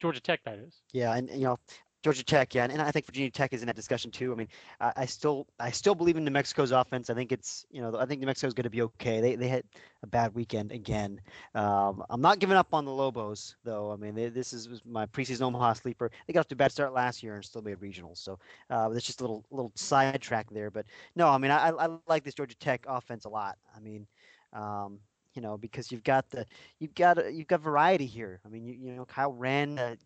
Georgia Tech, that is. Yeah, and you know, Georgia Tech, yeah, and, and I think Virginia Tech is in that discussion too. I mean, I, I still I still believe in New Mexico's offense. I think it's you know I think New Mexico's going to be okay. They they had a bad weekend again. Um, I'm not giving up on the Lobos though. I mean, they, this is my preseason Omaha sleeper. They got off to a bad start last year and still made regionals. So uh, that's just a little little sidetrack there. But no, I mean I, I like this Georgia Tech offense a lot. I mean. Um, you know, because you've got the you've got a, you've got variety here. I mean, you, you know, Kyle Wren uh,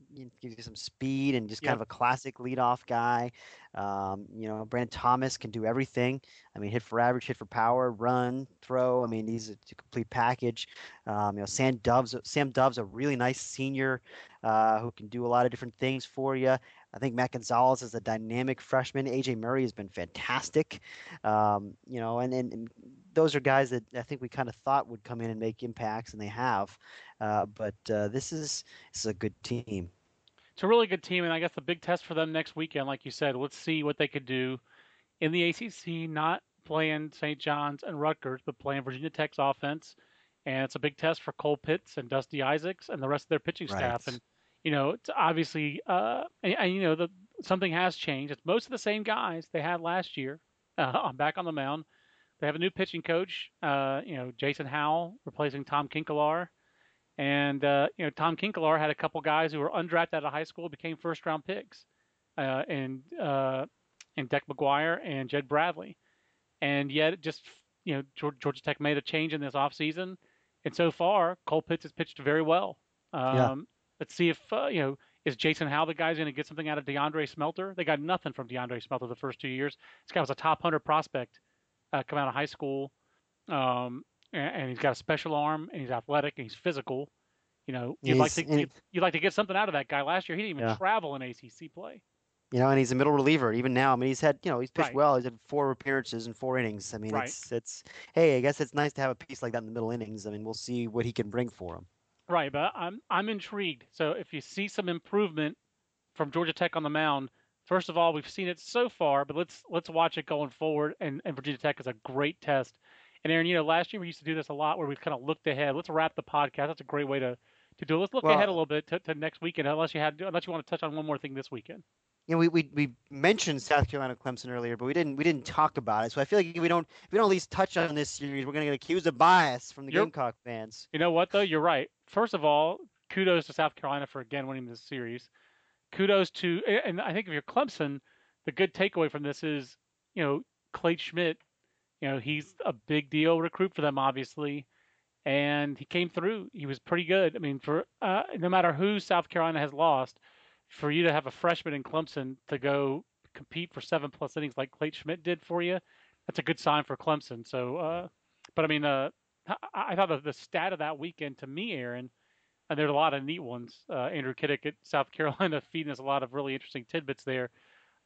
gives you some speed and just kind Yep. of a classic leadoff guy. Um, you know, Brandon Thomas can do everything. I mean, hit for average, hit for power, run, throw. I mean, he's a complete package. Um, you know, Sam Dove's Sam Dove's a really nice senior uh, who can do a lot of different things for you. I think Matt Gonzalez is a dynamic freshman. AJ Murray has been fantastic. Um, you know, and, and, and those are guys that I think we kind of thought would come in and make impacts, and they have. Uh, but uh, this is this is a good team. It's a really good team, and I guess the big test for them next weekend, like you said, let's see what they could do in the ACC, not playing St. John's and Rutgers, but playing Virginia Tech's offense. And it's a big test for Cole Pitts and Dusty Isaacs and the rest of their pitching staff. And you know, it's obviously, uh, and, and you know, the something has changed. It's most of the same guys they had last year uh, back on the mound. They have a new pitching coach, uh, you know, Jason Howell replacing Tom Kinkelaar. And uh, you know, Tom Kinkelaar had a couple guys who were undrafted out of high school became first round picks, uh, and uh, and Deck McGuire and Jed Bradley, and yet just you know Georgia Tech made a change in this offseason, and so far Cole Pitts has pitched very well. Um, yeah. Let's see if uh, you know is Jason Howell the guy's going to get something out of DeAndre Smelter? They got nothing from DeAndre Smelter the first two years. This guy was a top hundred prospect uh, come out of high school, um, and, and, he's got a special arm, and he's athletic, and he's physical. You know, you'd he's, like to get, you'd like to get something out of that guy. Last year, he didn't even yeah. travel in ACC play. You know, and he's a middle reliever even now. I mean, he's had you know he's pitched right. well. He's had four appearances and four innings. I mean, right. it's it's hey, I guess it's nice to have a piece like that in the middle innings. I mean, we'll see what he can bring for him. Right, but I'm I'm intrigued. So if you see some improvement from Georgia Tech on the mound, first of all, we've seen it so far, but let's let's watch it going forward. And, and Virginia Tech is a great test. And Aaron, you know, last year we used to do this a lot where we kind of looked ahead. Let's wrap the podcast. That's a great way to to do it. Let's look well, ahead a little bit to, to next weekend, unless you had unless you want to touch on one more thing this weekend you know, we, we, we mentioned South Carolina Clemson earlier, but we didn't we didn't talk about it. So I feel like if we don't if we don't at least touch on this series, we're gonna get accused of bias from the You're, Gamecock fans. You know what though? You're right. First of all, kudos to South Carolina for again winning this series. Kudos to and I think if you're Clemson, the good takeaway from this is, you know, Clate Schmidt, you know, he's a big deal recruit for them, obviously. And he came through. He was pretty good. I mean, for uh, no matter who South Carolina has lost, for you to have a freshman in Clemson to go compete for seven plus innings like Clate Schmidt did for you, that's a good sign for Clemson. So, uh, but I mean, uh, I, thought the stat of that weekend to me, Aaron, and there's a lot of neat ones. Uh, Andrew Kitick at South Carolina [laughs] feeding us a lot of really interesting tidbits there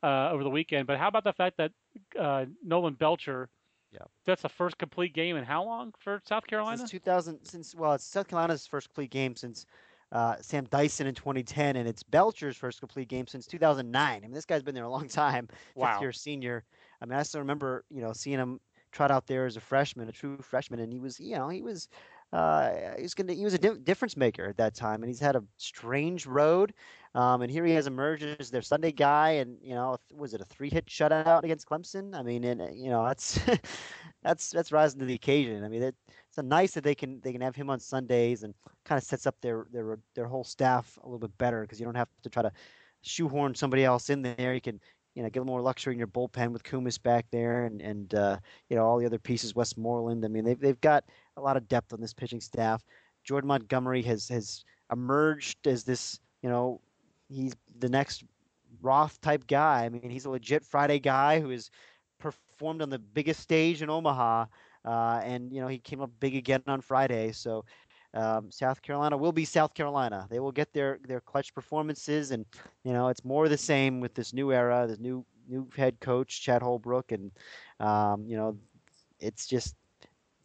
uh, over the weekend. But how about the fact that uh, Nolan Belcher? Yeah, that's the first complete game in how long for South Carolina? Since 2000, since well, it's South Carolina's first complete game since uh, Sam Dyson in 2010, and it's Belcher's first complete game since 2009. I mean, this guy's been there a long [laughs] time, wow. fifth year senior. I mean, I still remember, you know, seeing him trot out there as a freshman, a true freshman, and he was, you know, he was, uh, he was gonna, he was a di- difference maker at that time, and he's had a strange road. Um, and here he has emerged as their Sunday guy, and you know, was it a three-hit shutout against Clemson? I mean, and you know, that's [laughs] that's that's rising to the occasion. I mean, it, it's nice that they can they can have him on Sundays and kind of sets up their their their whole staff a little bit better because you don't have to try to shoehorn somebody else in there. You can you know get a little more luxury in your bullpen with Kumis back there and and uh, you know all the other pieces. Westmoreland. I mean, they've they've got a lot of depth on this pitching staff. Jordan Montgomery has has emerged as this you know he's the next Roth type guy. I mean, he's a legit Friday guy who has performed on the biggest stage in Omaha, uh, and you know he came up big again on Friday. So um, South Carolina will be South Carolina. They will get their their clutch performances, and you know it's more the same with this new era, this new new head coach Chad Holbrook, and um, you know it's just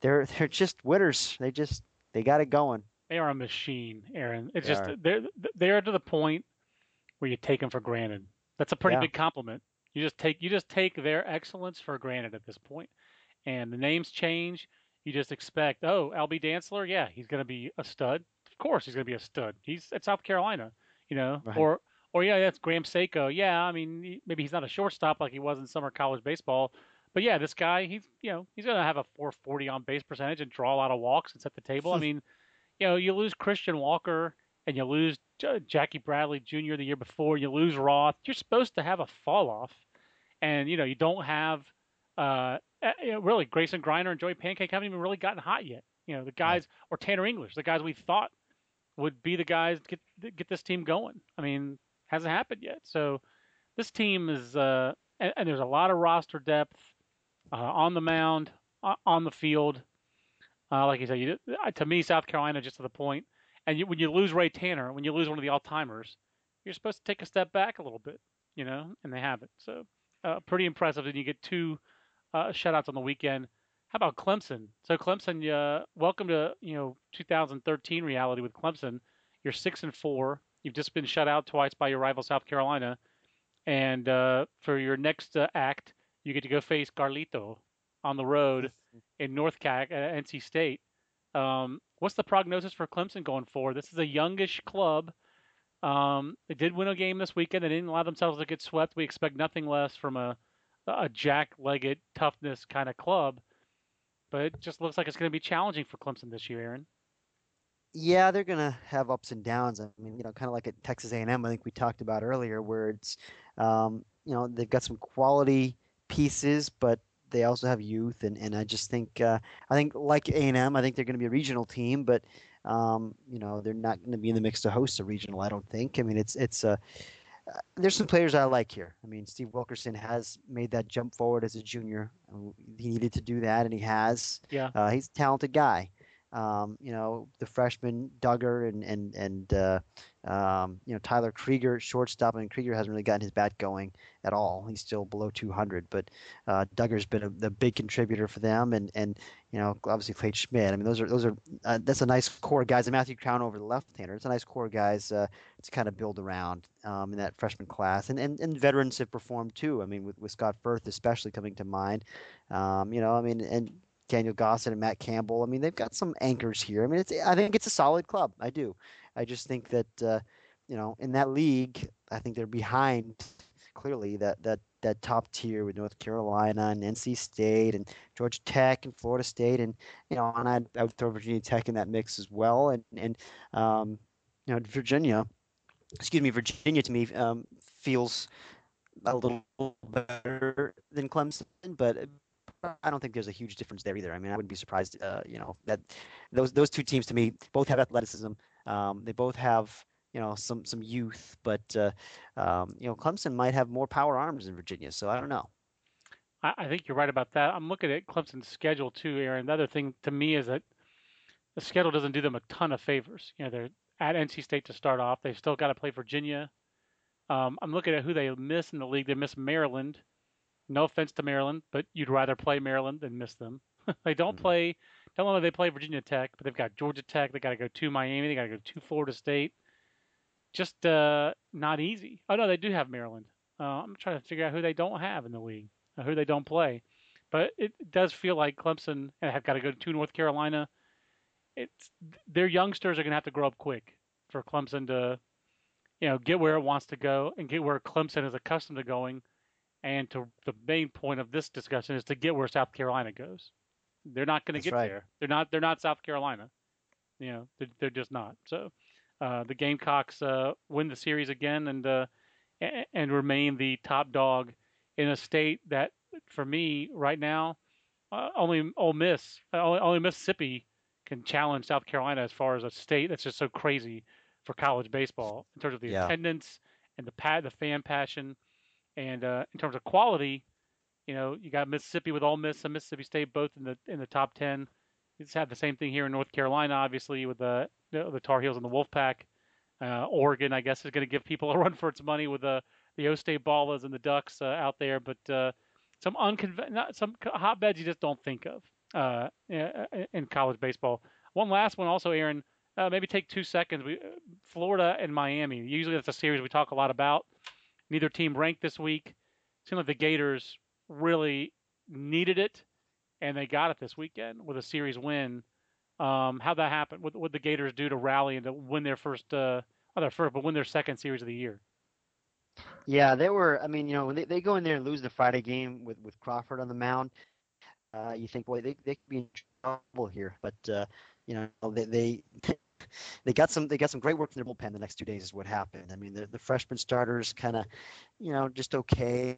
they're they're just winners. They just they got it going. They are a machine, Aaron. It's they just are. they're they're to the point where you take them for granted. That's a pretty yeah. big compliment. You just take you just take their excellence for granted at this point. And the names change. You just expect, oh, LB Dantzler, yeah, he's going to be a stud. Of course, he's going to be a stud. He's at South Carolina, you know, right. or or yeah, that's Graham Saiko. Yeah, I mean, maybe he's not a shortstop like he was in summer college baseball, but yeah, this guy, he's you know, he's going to have a 440 on base percentage and draw a lot of walks and set the table. I [laughs] mean, you know, you lose Christian Walker and you lose J- Jackie Bradley Jr. the year before, you lose Roth. You're supposed to have a fall off, and you know you don't have uh, really Grayson Greiner and Joey Pankake haven't even really gotten hot yet. You know the guys or Tanner English, the guys we thought would be the guys get get this team going. I mean, hasn't happened yet. So this team is uh, and, and there's a lot of roster depth uh, on the mound, on the field. Uh, like you said, you, to me, South Carolina just to the point. point and you, when you lose Ray Tanner, when you lose one of the all timers, you're supposed to take a step back a little bit, you know, and they haven't. So uh, pretty impressive. And you get two uh, shutouts on the weekend. How about Clemson? So Clemson, uh, welcome to you know 2013 reality with Clemson. You're six and four. You've just been shut out twice by your rival South Carolina, and uh, for your next uh, act, you get to go face Garlito on the road in North Cac at NC State. Um, what's the prognosis for Clemson going forward? This is a youngish club. Um, they did win a game this weekend. They didn't allow themselves to get swept. We expect nothing less from a a Jack Leggett toughness kind of club, but it just looks like it's going to be challenging for Clemson this year, Aaron. Yeah, they're going to have ups and downs. I mean, you know, kind of like at Texas A&M, I think we talked about earlier, where it's, um, you know, they've got some quality pieces, but they also have youth, and, and I just think uh, I think like A and M, I think they're going to be a regional team, but um, you know they're not going to be in the mix to host a regional. I don't think. I mean, it's it's uh, uh, there's some players I like here. I mean, Steve Wilkerson has made that jump forward as a junior. He needed to do that, and he has. Yeah. Uh, he's a talented guy. Um, you know, the freshman Duggar and and and uh, um, you know Tyler Krieger, shortstop. I mean, Krieger hasn't really gotten his bat going at all. He's still below 200, but uh, Duggar's been a, a big contributor for them, and and you know obviously Clate Schmidt. I mean, those are those are uh, that's a nice core guys. And Matthew Crownover the left-hander. It's a nice core guys uh, to kind of build around um, in that freshman class, and, and and veterans have performed too. I mean, with, with Scott Firth especially coming to mind. Um, you know, I mean, and Daniel Gossett and Matt Campbell. I mean, they've got some anchors here. I mean, it's I think it's a solid club. I do. I just think that uh, you know in that league, I think they're behind clearly that that that top tier with North Carolina and NC State and Georgia Tech and Florida State and you know and I'd, I would throw Virginia Tech in that mix as well and and um, you know Virginia, excuse me, Virginia to me um, feels a little better than Clemson, but I don't think there's a huge difference there either. I mean, I wouldn't be surprised, uh, you know, that those those two teams to me both have athleticism. Um, they both have you know some some youth, but uh, um, you know Clemson might have more power arms than Virginia. So I don't know. I, I think you're right about that. I'm looking at Clemson's schedule too, Aaron. The other thing to me is that the schedule doesn't do them a ton of favors. You know, they're at NC State to start off. They've still got to play Virginia. Um, I'm looking at who they miss in the league. They miss Maryland. No offense to Maryland, but you'd rather play Maryland than miss them. [laughs] they don't mm-hmm. play. Don't know they play Virginia Tech, but they've got Georgia Tech. They got to go to Miami. They got to go to Florida State. Just uh, not easy. Oh no, they do have Maryland. Uh, I'm trying to figure out who they don't have in the league, who they don't play. But it does feel like Clemson have got to go to North Carolina. It's their youngsters are going to have to grow up quick for Clemson to, you know, get where it wants to go and get where Clemson is accustomed to going and to the main point of this discussion is to get where South Carolina goes. They're not going to get right. there. They're not. They're not South Carolina. You know, they're, they're just not. So uh, the Gamecocks uh, win the series again and uh, and remain the top dog in a state that, for me, right now, uh, only Ole Miss, uh, only, only Mississippi can challenge South Carolina as far as a state that's just so crazy for college baseball in terms of the yeah. attendance and the pad, the fan passion and uh, in terms of quality, you know, you got Mississippi with Ole Miss and Mississippi State both in the in the top ten. It's had the same thing here in North Carolina, obviously with the the Tar Heels and the Wolfpack. Uh, Oregon, I guess, is going to give people a [laughs] run for its money with the the O State Ballas and the Ducks uh, out there, but uh, some not some hotbeds you just don't think of uh, in college baseball. One last one, also, Aaron. Uh, maybe take two seconds. We, Florida and Miami. Usually, that's a series we talk a lot about. Neither team ranked this week. Seemed like the Gators really needed it, and they got it this weekend with a series win. Um, how'd that happen? What would the Gators do to rally and to win their first, uh, not their first, but win their second series of the year? Yeah, they were. I mean, you know, when they, they go in there and lose the Friday game with, with Crawford on the mound, uh, you think, boy, they they could be in trouble here. But uh, you know, they they they got some they got some great work from their bullpen the next two days is what happened. I mean the, the freshman starters kind of you know just okay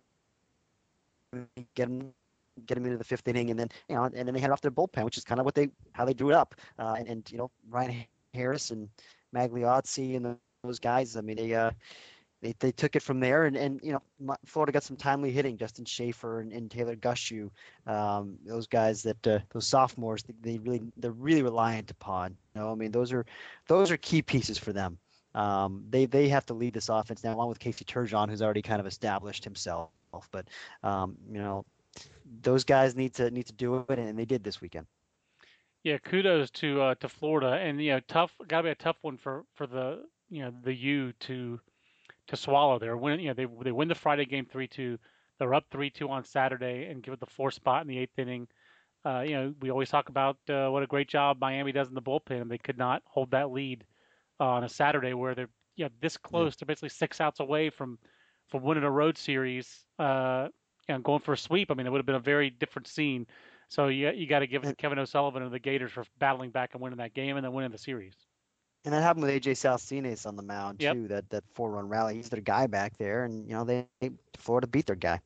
get them get them into the fifth inning and then you know and then they head off their bullpen which is kind of what they how they drew it up uh, and, and you know Ryan Harris and Magliozzi and those guys I mean they uh they, they took it from there, and, and you know Florida got some timely hitting. Justin Shafer and, and Taylor Gushue, um, those guys that uh, those sophomores, they, they, really they're really reliant upon. You know, I mean those are those are key pieces for them. Um, they they have to lead this offense now, along with Casey Turgeon, who's already kind of established himself. But um, you know, those guys need to need to do it, and they did this weekend. Yeah, kudos to uh, to Florida, and you know, tough got to be a tough one for for the you know the U to to swallow. They're winning. You know, they they win the Friday game three two. They're up three two on Saturday and give it the four spot in the eighth inning. Uh, you know, we always talk about uh, what a great job Miami does in the bullpen, and they could not hold that lead uh, on a Saturday where they're yeah this close. They're basically six outs away from from winning a road series uh, and going for a sweep. I mean, it would have been a very different scene. So you you got to give Kevin O'Sullivan and the Gators for battling back and winning that game and then winning the series. And that happened with AJ Salcines on the mound yep. too. That that four run rally. He's their guy back there, and you know they Florida beat their guy.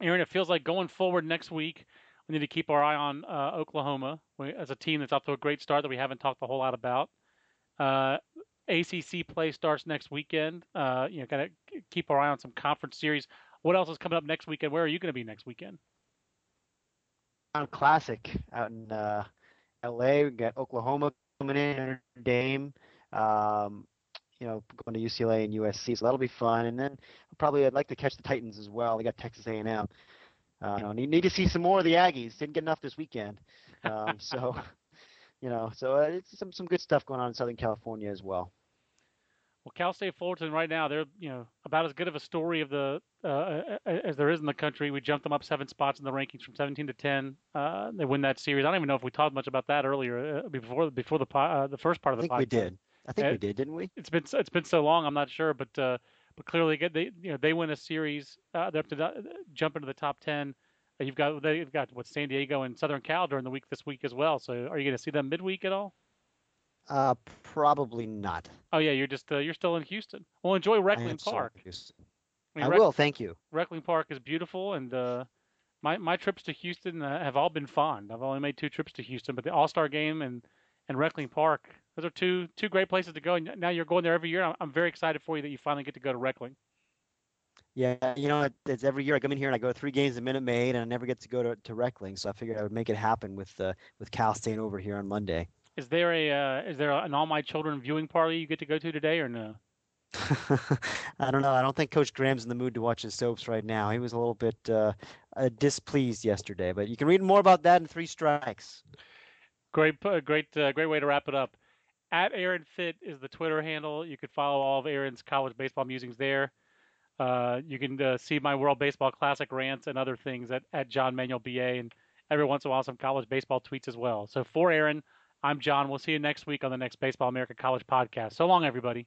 Aaron, it feels like going forward next week, we need to keep our eye on uh, Oklahoma as a team that's off to a great start that we haven't talked a whole lot about. Uh, ACC play starts next weekend. Uh, you know, kind of keep our eye on some conference series. What else is coming up next weekend? Where are you going to be next weekend? On Classic out in uh, LA. We got Oklahoma coming in, Notre Dame. Um, you know, going to UCLA and USC, so that'll be fun. And then probably I'd like to catch the Titans as well. They got Texas A&M. Uh, you know, need, need to see some more of the Aggies. Didn't get enough this weekend. Um, [laughs] so, [laughs] you know, so uh, it's some some good stuff going on in Southern California as well. Well, Cal State Fullerton right now they're you know about as good of a story of the uh, as there is in the country. We jumped them up seven spots in the rankings from 17 to 10. Uh, they win that series. I don't even know if we talked much about that earlier uh, before before the uh, the first part of the I think podcast. we did. I think we did, didn't we? It's been it's been so long. I'm not sure, but uh, but clearly they you know they win a series. Uh, they're up to jump into the top 10. You've got they've got what San Diego and Southern Cal during the week this week as well. So are you going to see them midweek at all? Uh, probably not. Oh yeah, you're just uh, you're still in Houston. Well, enjoy Reckling Park. I, mean, I will. Thank you. Reckling Park is beautiful, and uh, my my trips to Houston uh, have all been fun. I've only made two trips to Houston, but the All Star Game and and Reckling Park, those are two two great places to go. And now you're going there every year. I'm, I'm very excited for you that you finally get to go to Reckling. Yeah, you know, it's every year I come in here and I go three games a Minute Maid, and I never get to go to, to Reckling. So I figured I would make it happen with uh, with Cal staying over here on Monday. Is there a uh, is there an all my children viewing party you get to go to today or no? [laughs] I don't know. I don't think Coach Graham's in the mood to watch his soaps right now. He was a little bit uh, uh, displeased yesterday, but you can read more about that in Three Strikes. Great, uh, great, uh, great way to wrap it up. At Aaron Fitt is the Twitter handle. You could follow all of Aaron's college baseball musings there. Uh, you can uh, see my World Baseball Classic rants and other things at, at John Manuel BA, and every once in a while some college baseball tweets as well. So for Aaron, I'm John. We'll see you next week on the next Baseball America College podcast. So long, everybody.